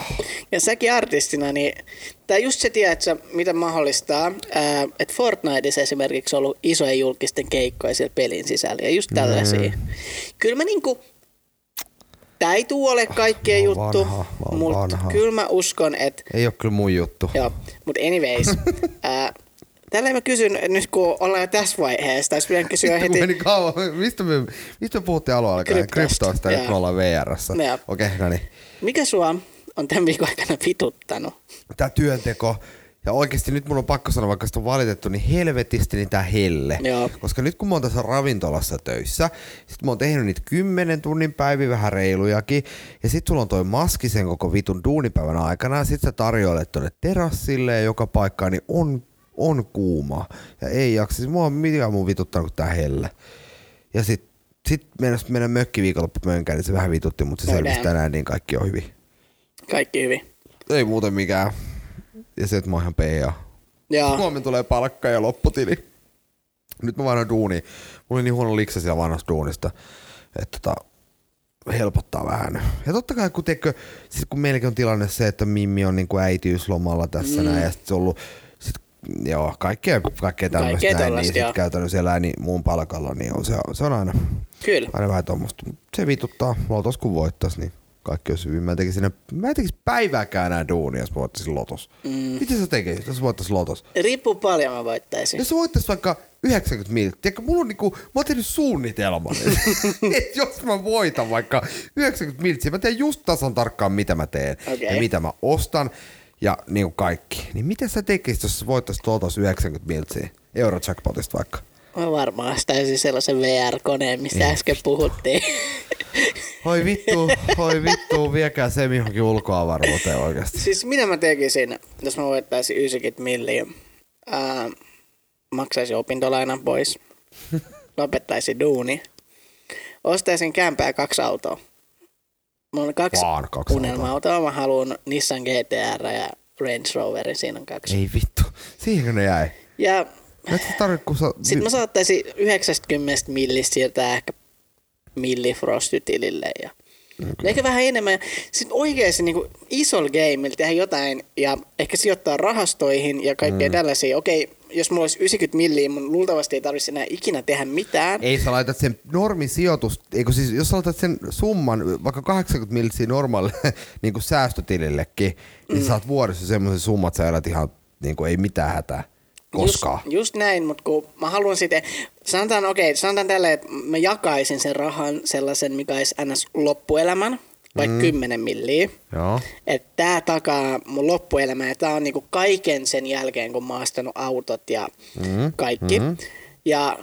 Ja säkin artistina, niin tää just se tiedät sä, mitä mahdollistaa, että Fortniteissa esimerkiksi on ollut isojen julkisten keikkoja siellä pelin sisällä ja just tällaisia. Mm. Kyllä mä niinku, tää ei tuu ole kaikkien Mä oon juttu, mutta kyllä mä uskon, että Ei ole kyllä mun juttu. Joo, mutta anyways. *laughs* ää, tällä mä kysyn, nyt kun ollaan jo tässä vaiheessa, tai pitänyt kysyä heti. meni kauan, mistä me, mistä me puhuttiin alun alkaen? Kryptoista, nyt me ollaan VRssä. Okei, no niin. Mikä sua on tämän viikon aikana vituttanut? Tää työnteko, ja oikeasti nyt mun on pakko sanoa, vaikka sitä on valitettu, niin helvetisti niin tää helle. Joo. Koska nyt kun mä oon tässä ravintolassa töissä, sit mä oon tehnyt niitä kymmenen tunnin päiviä, vähän reilujakin, ja sit sulla on toi maski sen koko vitun duunipäivän aikana, ja sit sä tarjoilet tonne terassille ja joka paikkaan, niin on, on kuuma. Ja ei jaksa, siis mua on mikään mun vituttanut kuin tää helle. Ja sit, sit mennä, mennä mökki viikonloppu mönkään, niin se vähän vitutti, mutta se selvisi tänään, niin kaikki on hyvin. Kaikki hyvin. Ei muuten mikään. Ja se, että mä oon ihan PA. Joo, Huomenna tulee palkka ja lopputili. Nyt mä vaihdan duuni. Mulla oli niin huono liksa siellä vanhasta duunista, että tota, helpottaa vähän. Ja totta kai, kun, teikö, siis kun meilläkin on tilanne se, että Mimmi on niin kuin äitiyslomalla tässä mm. näin, ja sit se on ollut, joo, kaikkea, kaikkea tämmöistä näin, niin tollasta, sit joo. käytännössä elää niin muun palkalla, niin on, se, se on aina, kyllä. aina vähän tuommoista. Se vituttaa, lotos kun voittais, niin kaikki olisi hyvin. Mä en tekisi, mä en tekisi päivääkään enää duunia, jos mä voittaisin lotos. Mm. Miten sä tekisit, jos voittaisit lotos? Riippuu paljon mä voittaisin. Jos sä voittais vaikka 90 miljoonaa, tiedätkö, mulla on niinku, mä oon tehnyt suunnitelman, *laughs* että jos mä voitan vaikka 90 miljoonaa, mä teen just tasan tarkkaan mitä mä teen Okei. ja mitä mä ostan ja niinku kaikki. Niin mitä sä tekisit, jos voittaisit lotos 90 miljoonaa Eurojackpotista vaikka? Mä varmaan ostaisin sellaisen VR-koneen, mistä äsken puhuttiin. Oi vittu, oi vittu, viekää se johonkin ulkoavaruuteen oikeasti. siis mitä mä tekisin, jos mä voittaisin 90 milliä? Ää, maksaisin opintolainan pois. *laughs* Lopettaisin duuni. Ostaisin kämpää kaksi autoa. Mulla on kaksi, Vaan kaksi unelma-autoa. Mä haluan Nissan GTR ja Range Roverin. Siinä on kaksi. Ei vittu, siihen ne jäi. Ja Et kun sä... sitten mä saattaisin 90 millistä siirtää ehkä millifrostytilille ja okay. ehkä vähän enemmän. Sitten oikeasti niin isolla gameilla tehdä jotain ja ehkä sijoittaa rahastoihin ja kaikkea mm. tällaisia. Okei, jos mulla olisi 90 milliä, mun luultavasti ei tarvitsisi enää ikinä tehdä mitään. Ei sä laitat sen normisijoitus, eikö siis, jos sä laitat sen summan, vaikka 80 miltsiä normaalille niin kuin säästötilillekin, niin Mm. saat vuodessa semmoisen summan, että sä elät ihan, niin kuin ei mitään hätää. Koskaan. Just, just näin, mutta kun mä haluan sitten, sanotaan okei, okay, sanotaan tälle, että mä jakaisin sen rahan sellaisen, mikä olisi ns. loppuelämän, vaikka mm. 10 milliä. Joo. Että tää takaa mun loppuelämää ja tää on niinku kaiken sen jälkeen, kun mä oon ostanut autot ja mm, kaikki. Mm. Ja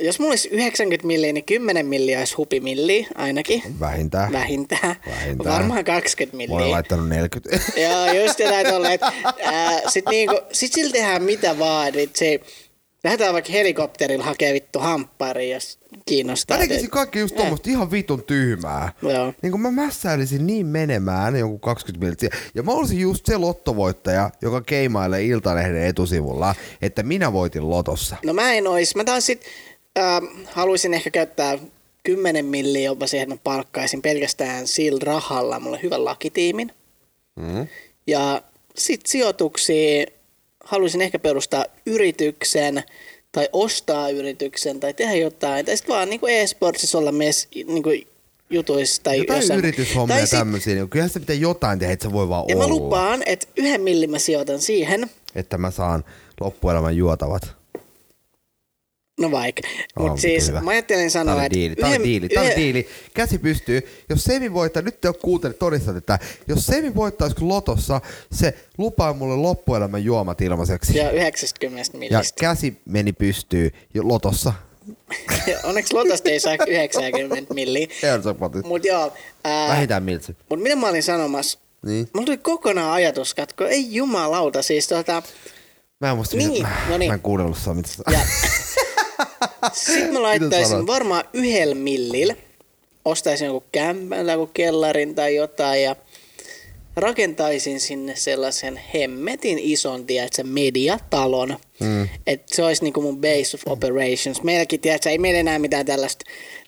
jos mulla olisi 90 milliä, niin 10 milliä olisi hupimilli ainakin. Vähintään. Vähintään. Vähintään. Varmaan 20 Mä olen milliä. laittanut 40. *laughs* Joo, just jotain tolleen. Sitten niinku, sit sillä tehdään mitä vaan. Et se, lähdetään vaikka helikopterilla hakee vittu hamppari, jos kiinnostaa. Mä tekisin kaikki just tuommoista ihan vitun tyhmää. Joo. Niin kun mä mässäilisin niin menemään jonkun 20 miltsiä. Ja mä olisin just se lottovoittaja, joka keimailee Iltalehden etusivulla, että minä voitin lotossa. No mä en ois. Mä taas sit äh, haluaisin ehkä käyttää 10 milliä jopa siihen, että mä palkkaisin pelkästään sillä rahalla mulle hyvän lakitiimin. Mm. Ja sit sijoituksia haluaisin ehkä perustaa yrityksen tai ostaa yrityksen tai tehdä jotain. Tai sitten vaan niin e-sportsissa olla mes, niin jutuissa tai Jotain jossain. yrityshommia Tai ja sit- tämmöisiä. Niin kyllähän se pitää jotain tehdä, että se voi vaan Ja olla. mä lupaan, että yhden millin mä sijoitan siihen. Että mä saan loppuelämän juotavat. No vaikka. Mutta siis hyvä. mä ajattelin sanoa, oli että diili, oli yhden- diili, tää oli yhden- diili. Käsi pystyy. Jos Semi voittaa, nyt te ole kuuntelijat todistat, että jos Semi voittaisi lotossa, se lupaa mulle loppuelämän juomat ilmaiseksi. Ja 90 Ja millistä. käsi meni pystyy lotossa. *laughs* Onneksi Lotosta ei saa 90 milliä. *laughs* Airsopotit. Mut joo, ää, Vähintään miltsi. mut mitä mä olin sanomassa? Niin. Mulla tuli kokonaan ajatus, katko, ei jumalauta, siis tota, Mä en muista, Niin, mitä, mä, no niin. mä en kuunnellut sua, ja *laughs* sit mä laittaisin varmaan yhdellä millillä, ostaisin joku kämpän tai joku kellarin tai jotain ja rakentaisin sinne sellaisen hemmetin ison, tiedätkö, mediatalon. Mm. Että se olisi niinku mun base of operations. Meilläkin, tiedätkö, ei meillä enää mitään tällaista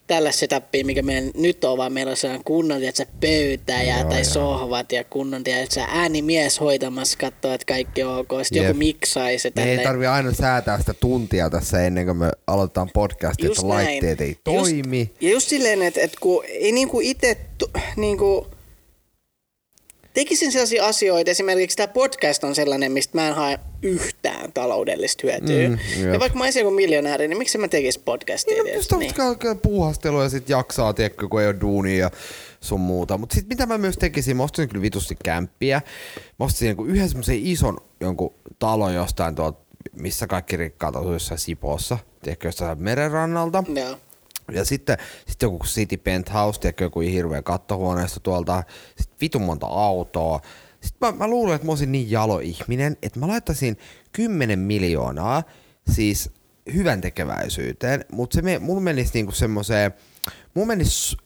tällaista setupia, mikä meillä nyt on, vaan meillä on sellainen kunnon tiedätkö, pöytä ja, Joo, tai joo. sohvat ja kunnon tiedätkö, äänimies hoitamassa, katsoo, että kaikki on ok. Sitten Jep. joku miksaisi. Me ei tarvi aina säätää sitä tuntia tässä ennen kuin me aloitetaan podcastia, että laitteet ei toimi. Just, ja just silleen, että, että kun ei niinku itse niinku, tekisin sellaisia asioita, esimerkiksi tämä podcast on sellainen, mistä mä en hae yhtään taloudellista hyötyä. Mm, jep. ja vaikka mä olisin joku miljonääri, niin miksi mä tekisin podcastia? Niin, edes? just niin. puuhastelua ja sit jaksaa, tiedätkö, kun ei ole duunia ja sun muuta. Mutta sit mitä mä myös tekisin, mä ostaisin kyllä vitusti kämppiä. Mä ostaisin jonkun yhden semmoisen ison jonkun talon jostain tuolta, missä kaikki rikkaat asuu jossain Sipoossa, tiedätkö, jostain merenrannalta. Joo. Ja sitten, sitten joku City Penthouse, tiedätkö, joku hirveä kattohuoneesta tuolta, sitten vitun monta autoa. Sitten mä, mä luulen, että mä olisin niin jalo ihminen, että mä laittaisin 10 miljoonaa siis hyvän tekeväisyyteen, mutta se me, mulla menisi niinku semmoiseen, mulla menisi,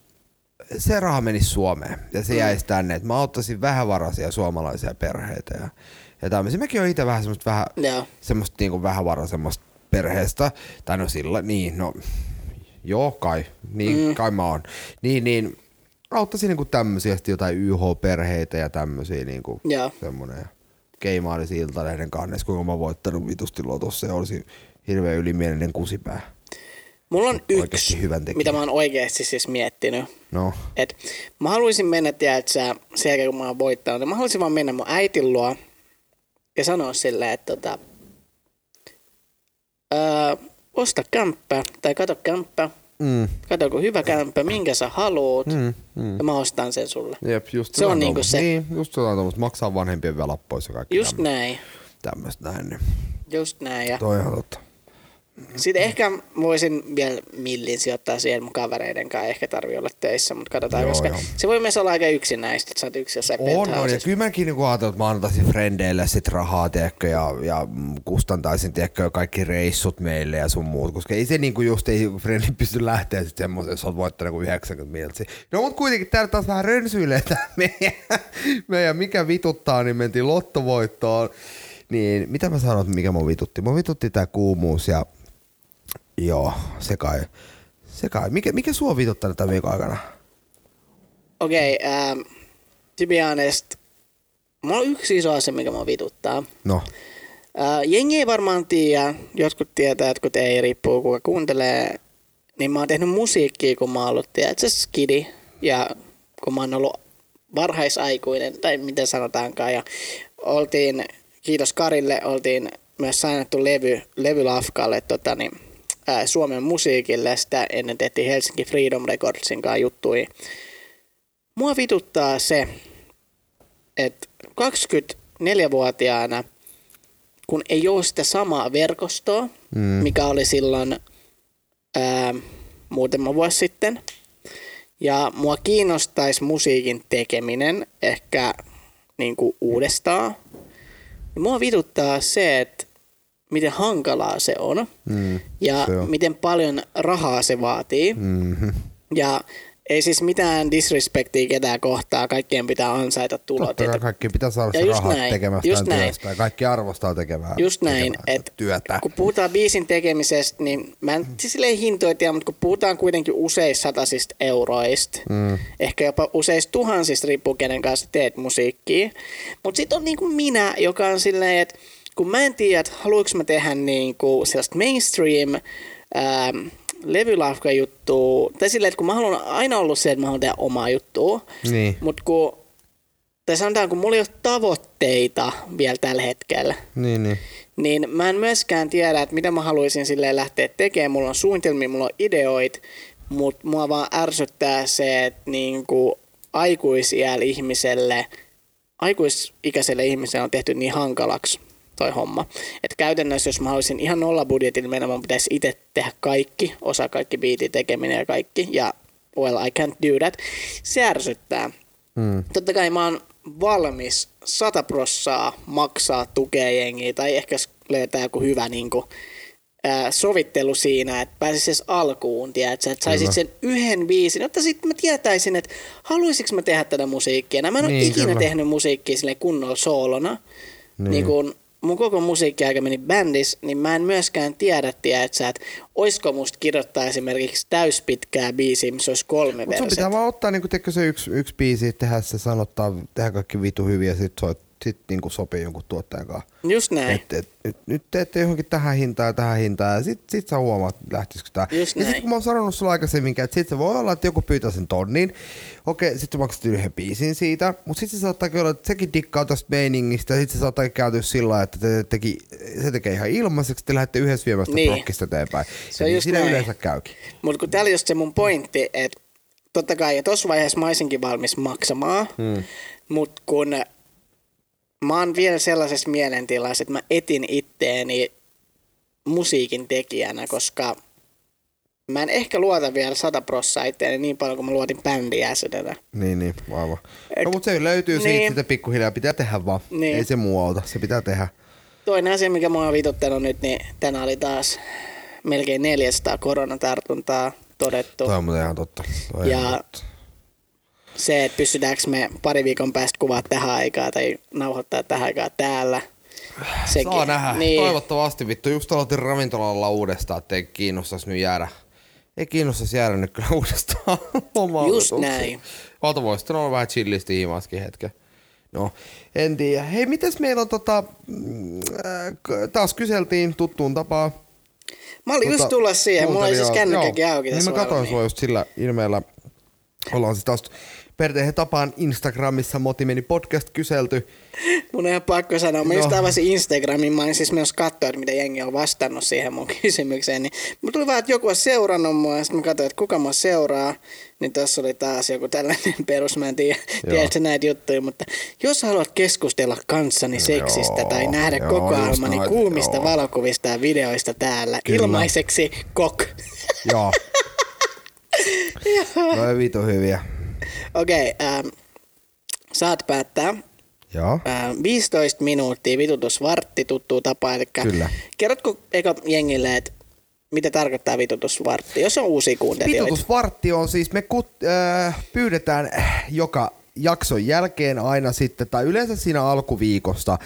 se raha menisi Suomeen ja se jäisi tänne, että mä auttaisin vähävaraisia suomalaisia perheitä ja, ja tämmöisiä. Mäkin olen itse vähän semmoista vähän, Joo. semmoista niinku vähävaraisemmasta perheestä, tai no sillä, niin, no Joo, kai. Niin, mm. kai mä oon. Niin, niin auttaisin niinku tämmöisiä sitten jotain YH-perheitä ja tämmöisiä niinku Joo. semmonen. Ja Keimailisi Iltalehden kannessa, kuinka mä oon voittanut vitusti lotossa ja olisi hirveän ylimielinen kusipää. Mulla on yksi, hyvän tekijä. mitä mä oon oikeasti siis miettinyt. No, Et mä haluaisin mennä, tiedätkö, sen jälkeen kun mä oon voittanut, niin mä haluaisin vaan mennä mun äitin luo ja sanoa silleen, että tota, ää, osta kämppä tai kato kämppä, mm, kato kun hyvä kämppä, minkä sä haluut, mm, mm. ja mä ostan sen sulle. Jep, just Se on jotain niinku se. Niin, just jotain tuommoista. Maksaa vanhempien velat pois ja kaikki Just näin, tämmöistä näin. Niin. just näin. Ja Toi on totta. Sitten ehkä voisin vielä millin sijoittaa siihen mun kavereiden kanssa, ehkä tarvii olla töissä, mutta katsotaan, Joo, koska joo. se voi myös olla aika yksinäistä, että sä oot yksin jossain On, on, ja kyllä mäkin niinku ajattelin, että mä antaisin frendeille sit rahaa, tiedätkö, ja, ja kustantaisin, tiedätkö, kaikki reissut meille ja sun muut, koska ei se niinku just, ei frendi pysty lähteä sit semmoisen, jos oot voittanut kuin 90 miltsiä. No mut kuitenkin täällä taas vähän rönsyilee tää meidän, meidän, mikä vituttaa, niin mentiin lottovoittoon. Niin, mitä mä sanoin, että mikä mun vitutti? Mun vitutti tää kuumuus ja joo, se kai, se kai. Mikä, mikä sua vituttanut tämän viikon aikana? Okei, okay, um, to be honest, mulla on yksi iso asia, mikä mua vituttaa. No, Uh, jengi ei varmaan tiedä, jotkut tietää, jotkut ei, riippuu kuka kuuntelee. Niin mä oon tehnyt musiikkia, kun mä oon ollut, tiedätkö, skidi. Ja kun mä oon ollut varhaisaikuinen, tai miten sanotaankaan. Ja oltiin, kiitos Karille, oltiin myös sainattu levy, levylafkalle tota, niin, ää, Suomen musiikille. Sitä ennen tehtiin Helsinki Freedom Recordsin kanssa juttui. Mua vituttaa se, että 24-vuotiaana, kun ei ole sitä samaa verkostoa, mm. mikä oli silloin ää, muutama vuosi sitten, ja mua kiinnostaisi musiikin tekeminen ehkä niin kuin uudestaan, niin mua vituttaa se, että miten hankalaa se on mm, ja se on. miten paljon rahaa se vaatii. mm-hmm. Ja ei siis mitään disrespektiä ketään kohtaa, kaikkien pitää ansaita tulot. Totta kai kaikki pitää saada Ja se just rahat näin, tekemästään just näin. työstä. Ja kaikki arvostaa tekevää, Just näin, että työtä. kun puhutaan biisin tekemisestä, niin mä en siis silleen hintoja tiedä, mutta kun puhutaan kuitenkin useista satasista euroista, mm. ehkä jopa useista tuhansista, riippuu kenen kanssa teet musiikkia. Mutta sitten on niinku minä, joka on silleen, että kun mä en tiedä, että haluanko mä tehdä niinku sellaista mainstream ähm, levylafka juttua, tai silleen, että kun mä haluan aina ollut se, että mä haluan tehdä omaa juttua, Niin, mutta kun, tai sanotaan, kun mulla ei ole tavoitteita vielä tällä hetkellä, niin, niin. niin mä en myöskään tiedä, että mitä mä haluaisin silleen lähteä tekemään. Mulla on suunnitelmia, mulla on ideoit, mutta mua vaan ärsyttää se, että niinku aikuisiällä ihmiselle, aikuisikäiselle ihmiselle on tehty niin hankalaksi toi homma. Et käytännössä, jos mä haluaisin ihan nolla budjetin mennä, mun pitäisi itse tehdä kaikki, osa kaikki biitin tekeminen ja kaikki, ja well, I can't do that. Se ärsyttää. Mm. Totta kai mä oon valmis 100 prossaa maksaa tukea jengiä, tai ehkä löytää joku hyvä niin kuin, ää, sovittelu siinä, että pääsisi edes alkuun, tiedätkö, että saisit sen yhden biisin, jotta sitten mä tietäisin, että haluaisinko mä tehdä tätä musiikkia. Mä en niin, ole ikinä kyllä. tehnyt musiikkia sille kunnolla soolona. Niin. niin kun mun koko musiikkiaika meni bändissä, niin mä en myöskään tiedä, tiedätkö, että oisko musta kirjoittaa esimerkiksi täyspitkää biisiä, missä olisi kolme verset. Mutta pitää vaan ottaa niin kun, se yksi, yksi biisi, tehdä se sanottaa, tehdä kaikki vitu hyviä ja sitten soit sitten niinku sopii jonkun tuottajan kanssa. Just näin. Et, et, et, nyt teette johonkin tähän hintaan ja tähän hintaan ja sit, sit sä huomaat, lähtisikö tää. Just ja sitten kun mä oon sanonut sulla aikaisemmin, että sit se voi olla, että joku pyytää sen tonnin. Okei, sit sä maksat yhden biisin siitä, mutta sitten se saattaa olla, että sekin dikkaa tosta meiningistä ja sit se saattaa kääntyä sillä että te teki, se tekee ihan ilmaiseksi, te lähdette yhdessä viemästä niin. prokkista eteenpäin. Se on niin just siinä näin. yleensä käykin. Mutta kun täällä just se mun pointti, että totta kai, ja tuossa vaiheessa mä olisinkin valmis maksamaan, hmm. mutta kun mä oon vielä sellaisessa mielentilassa, että mä etin itteeni musiikin tekijänä, koska mä en ehkä luota vielä sata prossaa itteeni niin paljon kuin mä luotin bändiäsydänä. Niin, niin, aivan. No mutta se löytyy niin. siitä sitten pikkuhiljaa, pitää tehdä vaan. Niin. Ei se muu auta, se pitää tehdä. Toinen asia, mikä mua on vituttanut nyt, niin tänään oli taas melkein 400 koronatartuntaa todettu. Toi on ihan totta. Toi ja totta se, että pystytäänkö me pari viikon päästä kuvaa tähän aikaan tai nauhoittaa tähän aikaan täällä. Sekin. Saa nähdä. Niin. Toivottavasti vittu. Just aloitin ravintolalla uudestaan, että ei kiinnostaisi nyt jäädä. Ei kiinnostaisi jäädä nyt kyllä *laughs* uudestaan Just näin. Valta voisi olla vähän chillisti himaskin hetken. No, en tiedä. Hei, mites meillä on tota, äh, taas kyseltiin tuttuun tapaan. Mä olin tota, just tulla siihen, mulla oli siis kännykkäkin auki tässä Niin mä katsoin sua just sillä ilmeellä. Ollaan siis taas perteen tapaan Instagramissa Motimeni podcast kyselty. Mun on ihan pakko sanoa. Mä no. just avasin Instagramin, mä olin siis myös katsoa, että mitä jengi on vastannut siihen mun *laughs* kysymykseen. Niin mulla tuli vaan, että joku on seurannut mua, ja sitten mä katsoin, että kuka mua seuraa. Niin tässä oli taas joku tällainen *laughs* perus, mä en tiedä, tiedätkö näitä juttuja, mutta jos haluat keskustella kanssani seksistä joo, tai nähdä joo, kokoelmani kuumista joo. valokuvista ja videoista täällä Kyllä. ilmaiseksi kok. Joo. *laughs* no ei vitu hyviä. Okei, okay, ähm, saat päättää. Joo. Ähm, 15 minuuttia, vitutusvartti tuttuu tapa. Eli Kyllä. kerrotko eka jengille, että mitä tarkoittaa vitutusvartti, jos on uusi kuuntelijoita? Vitutusvartti on siis, me kut, äh, pyydetään joka jakson jälkeen aina sitten, tai yleensä siinä alkuviikosta äh,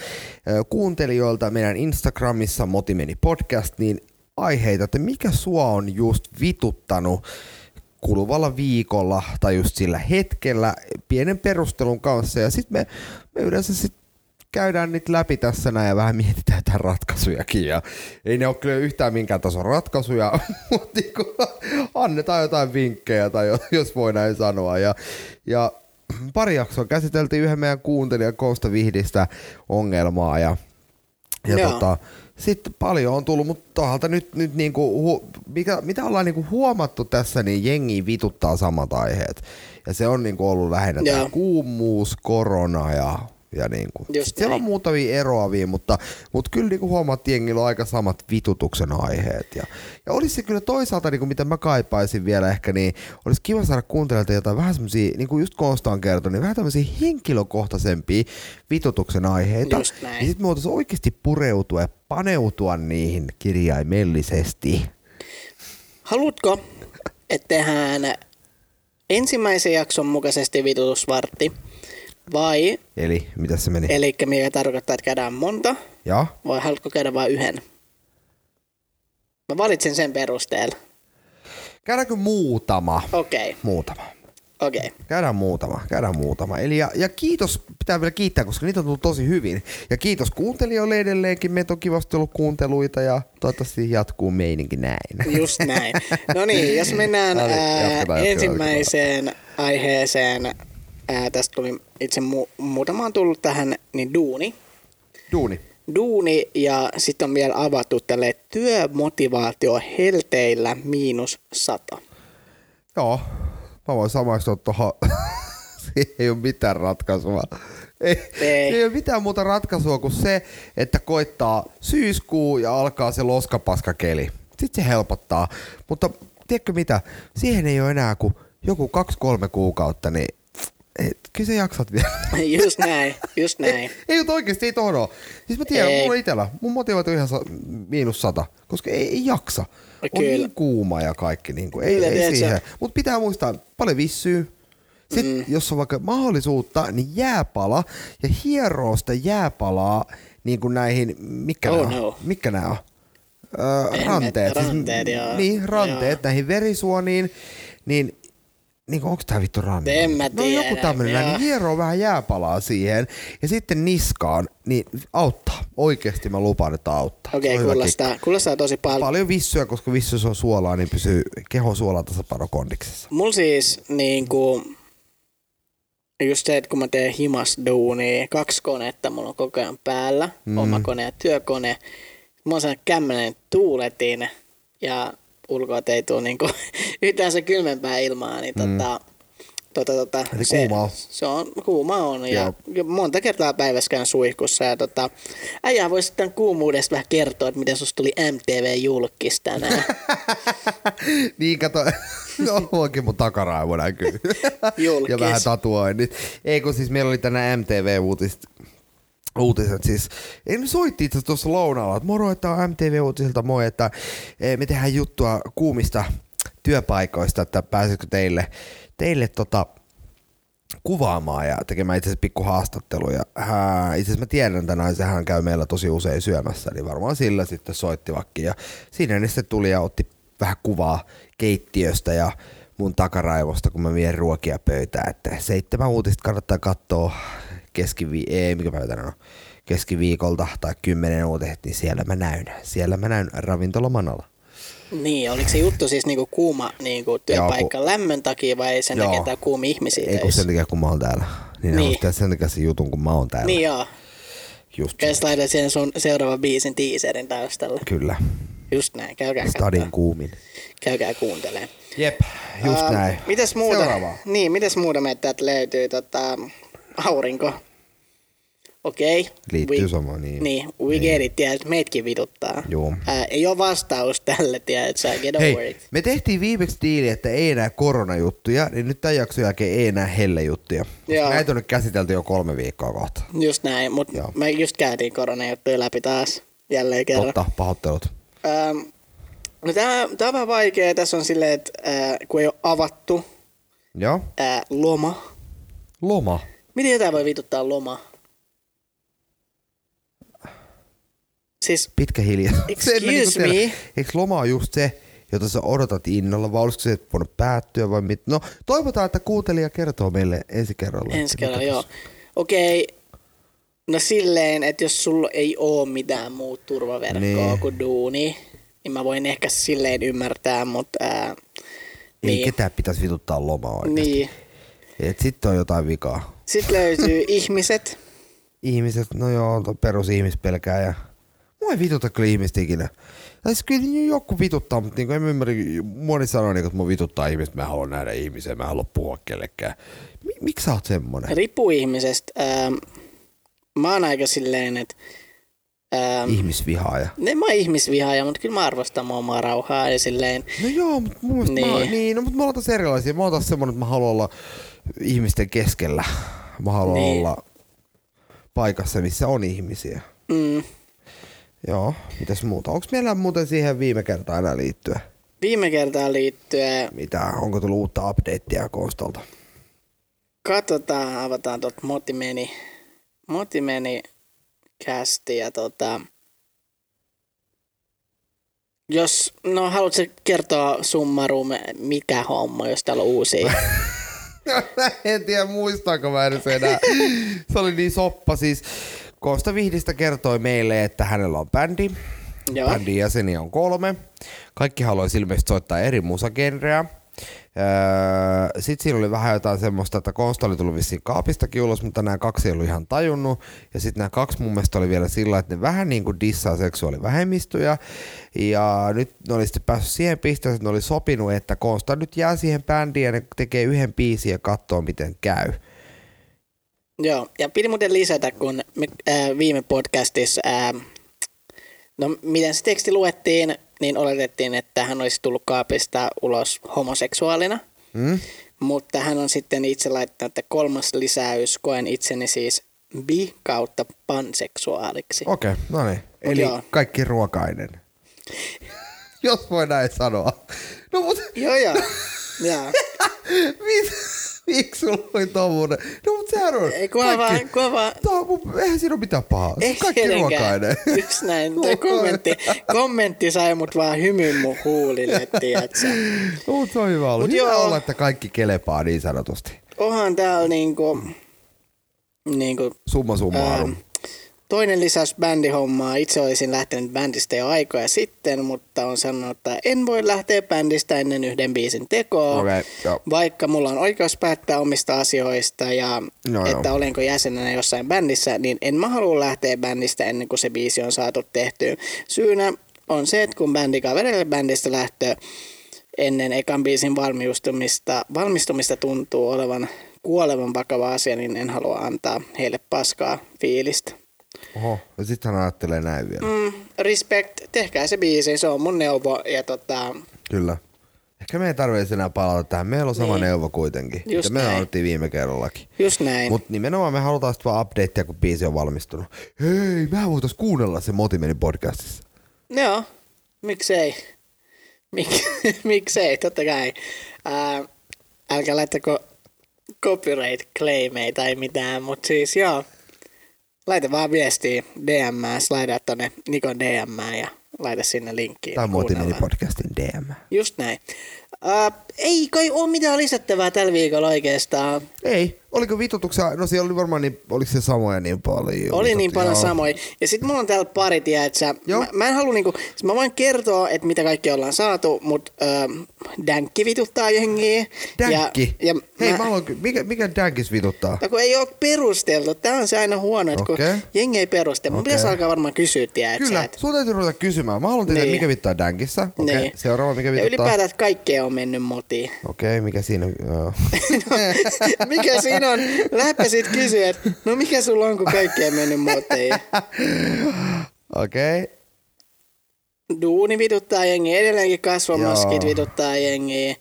kuuntelijoilta meidän Instagramissa Motimeni podcast, niin aiheita, että mikä sua on just vituttanut kuluvalla viikolla tai just sillä hetkellä pienen perustelun kanssa. Ja sitten me, me yleensä sit käydään niitä läpi tässä näin ja vähän mietitään jotain ratkaisujakin. Ja ei ne ole kyllä yhtään minkään tason ratkaisuja, *laughs* mutta niinku annetaan jotain vinkkejä tai jos voi näin sanoa. Ja, ja pari jaksoa käsiteltiin yhden meidän kuuntelijan Koosta Vihdistä ongelmaa ja, ja tota, sitten paljon on tullut, mutta toisaalta nyt, nyt niinku, hu, mikä, mitä ollaan niinku huomattu tässä, niin jengi vituttaa samat aiheet. Ja se on niinku ollut lähinnä tämä kuumuus, korona ja ja niin kuin, siellä on muutamia eroavia, mutta, mutta kyllä niin kuin huomaat, että jengillä on aika samat vitutuksen aiheet. Ja, ja olisi se kyllä toisaalta, niin kuin mitä mä kaipaisin vielä ehkä, niin olisi kiva saada kuuntelijoilta jotain vähän semmoisia, niin kuin just Konsta on kertonut, niin vähän tämmöisiä henkilökohtaisempia vitutuksen aiheita. Just näin. Ja sitten me voitaisiin oikeasti pureutua ja paneutua niihin kirjaimellisesti. Haluatko, että tehdään ensimmäisen jakson mukaisesti vitutusvartti – vai... Eli mitä se meni? Eli mikä tarkoittaa, että käydään monta. Ja? Vai haluatko käydä vain yhden? Mä valitsen sen perusteella. Käydäänkö muutama? Okei. Okay. Muutama. Okei. Okay. Käydään muutama, käydään muutama. Eli ja, ja, kiitos, pitää vielä kiittää, koska niitä on tullut tosi hyvin. Ja kiitos kuuntelijoille edelleenkin, meitä on kivasti ollut kuunteluita ja toivottavasti jatkuu meininki näin. Just näin. No niin, jos mennään *laughs* ää, jatketaan, ensimmäiseen jatketaan. aiheeseen, ää, tästä tuli itse mu- muutama on tullut tähän, niin duuni. Duuni. Duuni ja sitten on vielä avattu tälle työmotivaatio helteillä miinus sata. Joo, mä voin samaistua tuohon. *laughs* Siihen ei ole mitään ratkaisua. Ei, Ei. ei ole mitään muuta ratkaisua kuin se, että koittaa syyskuu ja alkaa se loskapaskakeli. Sitten se helpottaa. Mutta tiedätkö mitä? Siihen ei ole enää kuin joku kaksi-kolme kuukautta, niin et, kyllä sä jaksat vielä. *laughs* Just näin, just näin. Ei, mutta oikeasti ei tohon oo. Siis mä tiedän, Ei. mulla itellä, mun motivaatio on ihan sa- miinus sata, koska ei, ei jaksa. On Kyllä. niin kuuma ja kaikki, niin kuin, ei, Kyllä, ei siihen. Mutta pitää muistaa, paljon vissyy. Sitten mm. jos on vaikka mahdollisuutta, niin jääpala ja hieroo sitä jääpalaa niin kuin näihin, mikä Oh, nämä on? no. Mikä nämä on? Öö, ranteet. ranteet, joo. Niin, ranteet Joo. näihin verisuoniin. Niin, niin onko tää vittu ranne? En mä No joku tiedä, tämmönen, näin, joo. niin hieroo vähän jääpalaa siihen ja sitten niskaan, niin auttaa. Oikeesti mä lupaan, että auttaa. Okei, okay, kuulostaa, kuulostaa tosi paljon. Paljon vissyä, koska vissyssä on suolaa, niin pysyy kehon suolatasapaino kondiksessa. Mulla siis niinku, just se, että kun mä teen himasduunia, kaksi konetta mulla on koko ajan päällä, mm. oma kone ja työkone. Mulla on sellainen kämmenen tuuletin ja ulkoa ei tule niinku yhtään se kylmempää ilmaa, niin tota, tota, tota, Mm. Eli se, kuuma on. Se on, kuuma on ja, ja monta kertaa päivässä käyn suihkussa ja tota, äijää voisi sitten kuumuudesta vähän kertoa, että miten susta tuli MTV-julkis tänään. *laughs* niin kato, no muakin mun takaraivo näkyy. Julkis. ja vähän tatuoinnit. Ei kun siis meillä oli tänään MTV-uutiset. Uutiset siis. Ei ne soitti itse tuossa lounaalla, että moro, että on MTV-uutisilta moi, että eh, me tehdään juttua kuumista työpaikoista, että pääsisikö teille, teille tota, kuvaamaan ja tekemään itse asiassa pikku haastatteluja. Hän, itse asiassa mä tiedän, että naisen hän käy meillä tosi usein syömässä, niin varmaan sillä sitten soittivakin. Ja siinä ne sitten tuli ja otti vähän kuvaa keittiöstä ja mun takaraivosta, kun mä vien ruokia pöytään. Että seitsemän uutista kannattaa katsoa keskivi... ei mikä päivä tänään on keskiviikolta tai kymmenen uutiset, niin siellä mä näyn. Siellä mä näyn ravintolamanalla. Niin, oliko se juttu siis niinku kuuma niinku työpaikka Joo, lämmön takia vai sen Joo. takia, että kuumi ihmisiä Ei kun sen takia, kun mä oon täällä. Niin, Niin. ne sen takia sen jutun, kun mä oon täällä. Niin joo. Just Käs laitat sen sun seuraavan biisin teaserin taustalla. Kyllä. Just näin, käykää Stadin katsoa. kuumin. Käykää kuuntelemaan. Jep, just Ähm, näin. Mites muuta? Seuraavaa. Niin, mites muuta meitä täältä löytyy? Tota, aurinko. Okei. Okay. Liittyy samaan, niin. Niin, we get it, tiedät, meitkin vituttaa. Joo. Ää, ei ole vastaus tälle, tiedät sä, get over Hei, it. me tehtiin viimeksi diili, että ei enää koronajuttuja, niin nyt tämän jakson jälkeen ei enää hellejuttuja. Joo. näitä on nyt käsitelty jo kolme viikkoa kohta. Just näin, mutta me just käytiin koronajuttuja läpi taas jälleen kerran. Totta, pahoittelut. Ähm, no tää, tää on vähän vaikea. Tässä on silleen, että äh, kun ei ole avattu Joo. äh, loma. Loma. Miten jotain voi vituttaa loma? Siis Pitkä hiljaisuus. *laughs* Excuse niinku tiedä. me? Eikö loma ole just se, jota sä odotat innolla, vai olisiko se voinut päättyä vai mit? No, toivotaan, että kuuntelija kertoo meille ensi kerralla. ensi kerralla, mitä joo. Okei, no silleen, että jos sulla ei oo mitään muuta turvaverkkoa Niin. kuin duuni, niin mä voin ehkä silleen ymmärtää, mutta äh, Ei niin. ketään pitäisi vituttaa lomaa oikeasti. niin. Et sitten on jotain vikaa. Sitten löytyy *laughs* ihmiset. ihmiset, no joo, to perusihmis pelkää ja mua ei vituta kyllä ihmistä ikinä. Tai siis kyllä joku vituttaa, mutta niin en mä ymmärrä, moni sanoo, niin, että mua vituttaa ihmistä, mä haluan nähdä ihmisiä, mä en halua puhua kellekään. Mi- miksi sä oot semmonen? Riippuu ihmisestä. Ähm, mä oon aika silleen, että ähm, Ihmisvihaaja. ne mä oon ihmisvihaaja, mutta kyllä mä arvostan mun omaa rauhaa ja silleen, No joo, mutta mun mielestä niin. Mä, Niin. niin, no, mutta mä oon taas erilaisia. Mä oon taas semmonen, että mä haluan olla ihmisten keskellä. Mä haluan Niin. niin. olla paikassa, missä on ihmisiä. mm, Joo, mitäs muuta? Onko meillä muuten siihen viime kertaan enää liittyä? viime kertaan liittyen, Mitä, onko tullut uutta updatea Koostolta? katsotaan, avataan tuot Motimeni, Motimeni kästi ja tota, jos, no haluatko kertoa summarum, mikä homma, jos täällä on uusia? *laughs* en tiedä muistaako mä edes enää. Se oli niin soppa siis. Koosta Vihdistä kertoi meille, että hänellä on bändi. Joo. Bändin jäseniä on kolme. Kaikki haluaisi ilmeisesti soittaa eri musagenreä. Öö, Sitten siinä oli vähän jotain semmoista, että Konsta oli tullut vissiin kaapistakin ulos, mutta nämä kaksi ei ollut ihan tajunnut. Ja sitten nämä kaksi mun mielestä oli vielä sillä, että ne vähän niin kuin dissaa seksuaalivähemmistöjä. Ja nyt ne oli sitten päässyt siihen pisteeseen, että ne oli sopinut, että Konsta nyt jää siihen bändiin ja ne tekee yhden biisin ja katsoo miten käy. Joo, ja piti muuten lisätä, kun me ää, viime podcastissa, ää, no miten se teksti luettiin, niin oletettiin, että hän olisi tullut kaapista ulos homoseksuaalina. Mm? Mutta hän on sitten itse laittanut, että kolmas lisäys, koen itseni siis bi kautta panseksuaaliksi. Okei, okay, no niin. Eli joo. kaikki ruokainen. Jos voi näin sanoa. No mut, Joo, joo. joo. *laughs* mit, miksi sulla oli tommonen? No mut sehän on Ei, kunhan vaan, kunhan vaan Tää on, mun- eihän siinä ole mitään pahaa. Ei kaikki tietenkään. ruokainen. Just näin. *laughs* Toi kommentti, kommentti sai mut vaan hymyn mun huulille, tiiätsä. No, mut se on hyvä ollut. Mut Hyvä joo. olla, että kaikki kelepaa niin sanotusti. Onhan täällä niinku, niinku Summa summarum. ää, toinen lisäys bändihommaa. Itse olisin lähtenyt bändistä jo aikoja sitten, mutta on sanonut, että en voi lähteä bändistä ennen yhden biisin tekoa. Joo. Vaikka mulla on oikeus päättää omista asioista ja Joo, että joo. olenko jäsenenä jossain bändissä, niin en mä halua lähteä bändistä ennen kuin se biisi on saatu tehtyä. Syynä on se, että kun bändikaverille bändistä lähtö ennen ekan biisin valmistumista, valmistumista tuntuu olevan kuolevan vakava asia, niin en halua antaa heille paskaa fiilistä. Oho, ja sit hän ajattelee näin vielä. Mm, respect, tehkää se biisi, se on mun neuvo ja tota, Kyllä. Ehkä me ei tarvitse enää palata tähän. Meillä on sama Niin. neuvo kuitenkin. Just mitä me annettiin viime kerrallakin. just näin. Mutta nimenomaan me halutaan sitten vaan updatea, kun biisi on valmistunut. Hei, mehän voitais kuunnella se Motimeni podcastissa. Joo, miksei. Mik, *laughs* miksei, totta kai. Ää, älkää laittako copyright claimeja tai mitään, mutta siis joo. Laita vaan viestiä DM, slaida tonne Nikon DM ja laita sinne linkkiin. Tai Motimeni kuunnellaan. podcastin DM. Just näin. Ää, ei kai ole mitään lisättävää tällä viikolla oikeastaan. Ei. Oliko vitutuksia? No siellä oli varmaan niin, oliko se samoja niin paljon? Oli niin Vitut- paljon joo. samoja. Ja sitten mulla on täällä pari, tiedätkö, mä, mä en halua niinku, siis mä voin kertoa, että mitä kaikki ollaan saatu, mutta ähm, Dänkki vituttaa jengiä. Dänkki? Ja, ja Hei, mä, mä haluan, mikä, mikä Dänkis vituttaa? No kun ei ole perusteltu. Tämä on se aina huono, että Okei. kun jengi ei perustele. Mun Okei. pitäisi alkaa varmaan kysyä, tiedätkö, Kyllä, että- sun täytyy ruveta kysymään. Mä haluan tietää, Niin. mikä vittaa Dänkissä. Okei, Niin. seuraava, mikä Ja vituttaa. ylipäätään, että kaikkea on mennyt motiin. Okei, mikä siinä? Joo. *laughs* mikä siinä on? Lähdepä sit kysyä, että no mikä sulla on, kun kaikkea on mennyt motiin? Okei. Duuni vituttaa jengiä, edelleenkin kasvomaskit Joo. vituttaa jengiä.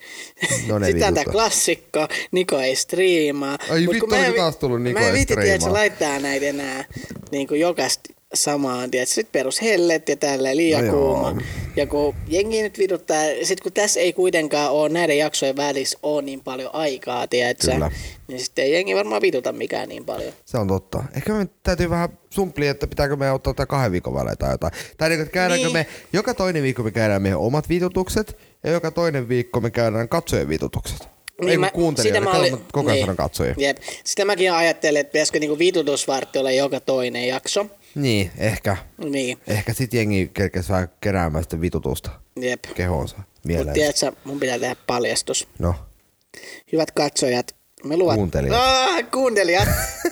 No ne Sitten on tää vituttaa. klassikko, Niko ei striimaa. Ai Mut vittu, mä en vi- taas tullut Niko Mä en ei viitti, tiedä, että se striimaa? laittaa näitä enää niin kuin jokaista samaan, tiedätkö, sit perus hellet ja tälleen liian No no joo. Ja kun jengi nyt vituttaa, sit kun tässä ei kuitenkaan ole näiden jaksojen välissä ole niin paljon aikaa, tiedätkö, Kyllä. niin sitten ei jengi varmaan vituta mikään niin paljon. Se on totta. Ehkä me täytyy vähän sumplia, että pitääkö me ottaa tää kahden viikon välein tai jotain. Tai niin, että käydäänkö Niin. me, joka toinen viikko me käydään meidän omat vitutukset ja joka toinen viikko me käydään katsojen vitutukset. Niin, ei kuuntelijoille, sitä mä olin- koko ajan sanon katsojia. Jep. Sitä mäkin ajattelin, että pitäisikö niinku vitutusvartti olla joka toinen jakso. Niin, ehkä. Niin, Ehkä sit jengi kerkesi vähän keräämään sitä vitutusta jep. kehoonsa, Mutta tiedätkö, mun pitää tehdä paljastus. No, Hyvät katsojat, me luvat... Kuuntelijat. Ah, kuuntelijat.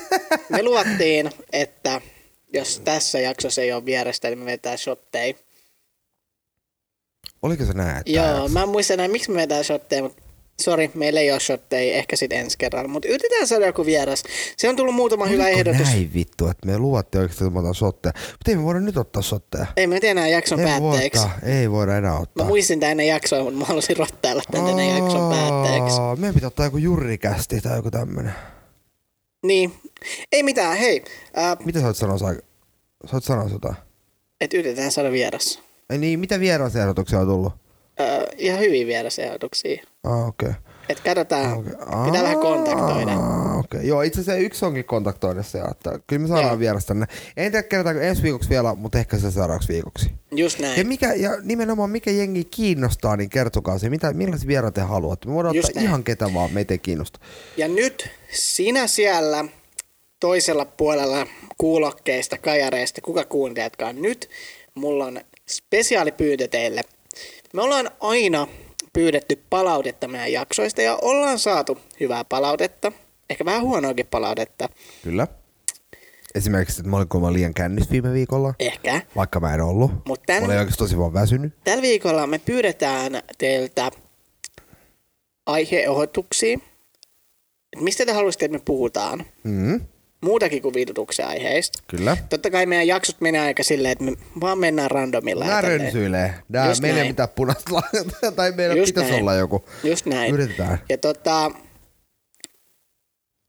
*laughs* me luvattiin, että jos tässä jaksossa ei ole vierestä, niin me vetää shotteja. oliko se näin? Joo, mä en muista enää, miksi me vetää shotteja, mutta sori, meillä ei ole shotteja, ehkä sitten ensi kerralla. Mutta yritetään saada joku vieras. Se on tullut muutama hyvä Oliko ehdotus. näin vittu, että me luvattiin oikeasti, että me otan sotteja. Mutta ei me voida nyt ottaa sotteja. Ei me enää jakson Ei, päätteeksi. voida, ei voida enää Mä ottaa. muistin tän ennen jaksoa, mutta mä halusin rottailla tän ennen jakson päätteeksi. Meidän pitää ottaa joku jurrikästi tai joku tämmönen. Niin. Ei mitään, hei. Äh, Mitä sä oot sanoa? Sä, oot sanoa jotain? et yritetään saada vieras. Ei niin, mitä vierasehdotuksia on tullut? Äh, ihan hyviä vierasehdotuksia. Ah, okei. Okay. Et katsotaan, Okay. pitää vähän kontaktoida. Okei. Okay. Joo, itse asiassa yksi onkin kontaktoida se, että kyllä me saadaan Joo. vieras tänne. En tiedä kerrotaanko ensi viikoksi vielä, mutta ehkä se seuraavaksi viikoksi. Just Ja, näin. mikä, ja nimenomaan mikä jengi kiinnostaa, niin kertokaa se, mitä, millaisia vieraita te haluatte. Me voidaan Just ottaa näin. ihan ketä vaan, meitä ei kiinnosta. Ja nyt sinä siellä toisella puolella kuulokkeista, kajareista, kuka kuuntelijatkaan nyt, mulla on spesiaalipyyntö teille. Me ollaan aina pyydetty palautetta meidän jaksoista ja ollaan saatu hyvää palautetta, ehkä vähän huonoakin palautetta, Kyllä. Esimerkiksi, että mä olin kuulemma liian kännys viime viikolla, ehkä. vaikka mä en ollut. Mutta tän, Mä olin oikeasti tosi vaan väsynyt. tällä viikolla me pyydetään teiltä aiheohoituksia. Et mistä te haluaisitte, että me puhutaan? Mm. Muutakin kuin vitutuksen aiheista. Kyllä. Totta kai meidän jaksot menee aika silleen, että me vaan mennään randomilla. Eteneen. rönsyilee. Nää meillä ei mitään punaista lahjaa, *laughs* tai meillä Just pitäisi näin. olla joku. Just näin. Yritetään. Ja tota,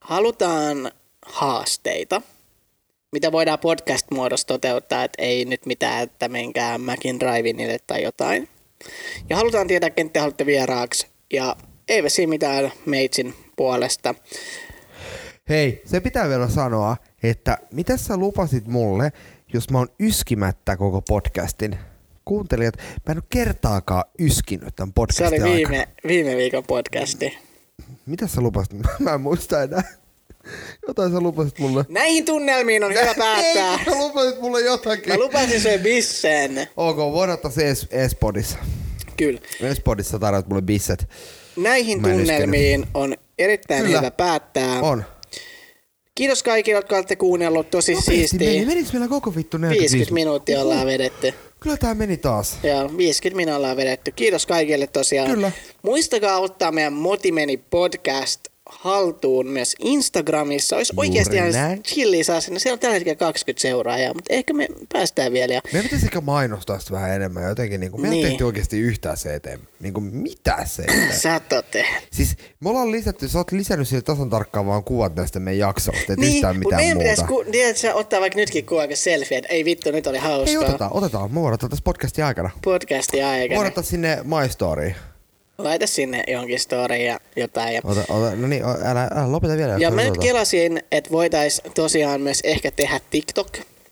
halutaan haasteita, mitä voidaan podcast-muodossa toteuttaa, että ei nyt mitään, että menkää Macin Drivinille tai jotain. Ja halutaan tietää, ken te haluatte vieraaksi. Ja eipä siinä mitään meitsin puolesta. Hei, se pitää vielä sanoa, että mitä sä lupasit mulle, jos mä oon yskimättä koko podcastin? Kuuntelijat, mä en ole kertaakaan yskinyt tämän Se podcastin oli aikana. viime, viime viikon podcasti. Mitä sä lupasit? *laughs* Mä en muista enää. Jotain sä lupasit mulle. Näihin tunnelmiin on hyvä *laughs* päättää. Ei, sä lupasit mulle jotakin. Mä lupasin sen bissen. Ok, voidaan se es- Espodissa. Kyllä. Espodissa tarjot mulle bisset. Näihin tunnelmiin on erittäin Kyllä. hyvä päättää. On. Kiitos kaikille, jotka olette kuunnellut. Tosi Nopeasti meni. siistiä. Menis meillä koko vittu 45 50 minuuttia ollaan vedetty. Kyllä tää meni taas. Ja 50 minuuttia ollaan vedetty. Kiitos kaikille tosiaan. Kyllä. Muistakaa ottaa meidän Motimeni podcast haltuun myös Instagramissa. Olisi Juuri oikeasti ihan näin. chilliä saa sinne. Siellä on tällä hetkellä 20 seuraajaa, mutta ehkä me päästään vielä. Meidän pitäisi ehkä mainostaa sitä vähän enemmän. Jotenkin niin kuin, me ei Niin. tehty oikeasti yhtään se eteen. Niin kuin, mitä se *clears throat* sä. Siis me ollaan lisätty, sä oot lisännyt sille tasan tarkkaan vaan kuvat näistä meidän jaksoista, et Niin, yhtään mutta mitään meidän muuta. pitäisi ku, tiedät, sä ottaa vaikka nytkin kuva selfie, että ei vittu, nyt oli hauskaa. Ei oteta, otetaan. Me voidaan tässä podcastin aikana. Podcasti Voidaan aikana. ottaa sinne My Storyin. Laita sinne jonkin story ja jotain. Ja, Ota, ota, no niin, älä, älä lopeta vielä. ja mä nyt otetaan. kelasin, että voitais tosiaan myös ehkä tehdä TikTok,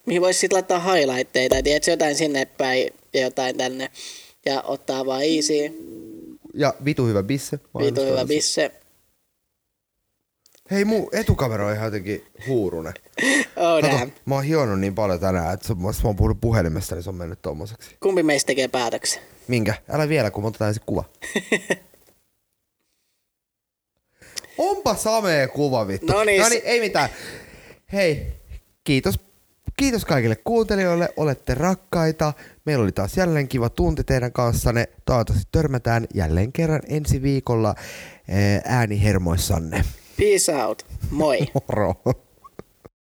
mihin voisi sitten laittaa highlightteita, tiedätkö, jotain sinne päin ja jotain tänne. Ja ottaa vaan easy, Ja vitu hyvä bisse. vitu hyvä bisse. Hei, mun etukamera on ihan jotenkin huurunen. *laughs* Oh Kato, damn. mä oon hionnut niin paljon tänään, että mä oon puhunut puhelimesta, niin se on mennyt tommoseksi. Kumpi meistä tekee päätöksen? Minkä? Älä vielä, kun otetaan ensin kuva. *laughs* Onpa samee kuva, vittu. No s- niin, ei mitään. Hei, kiitos. Kiitos kaikille kuuntelijoille, olette rakkaita. Meillä oli taas jälleen kiva tunti teidän kanssanne. Toivottavasti törmätään jälleen kerran ensi viikolla eh, äänihermoissanne. Peace out. Moi. *laughs* Moro.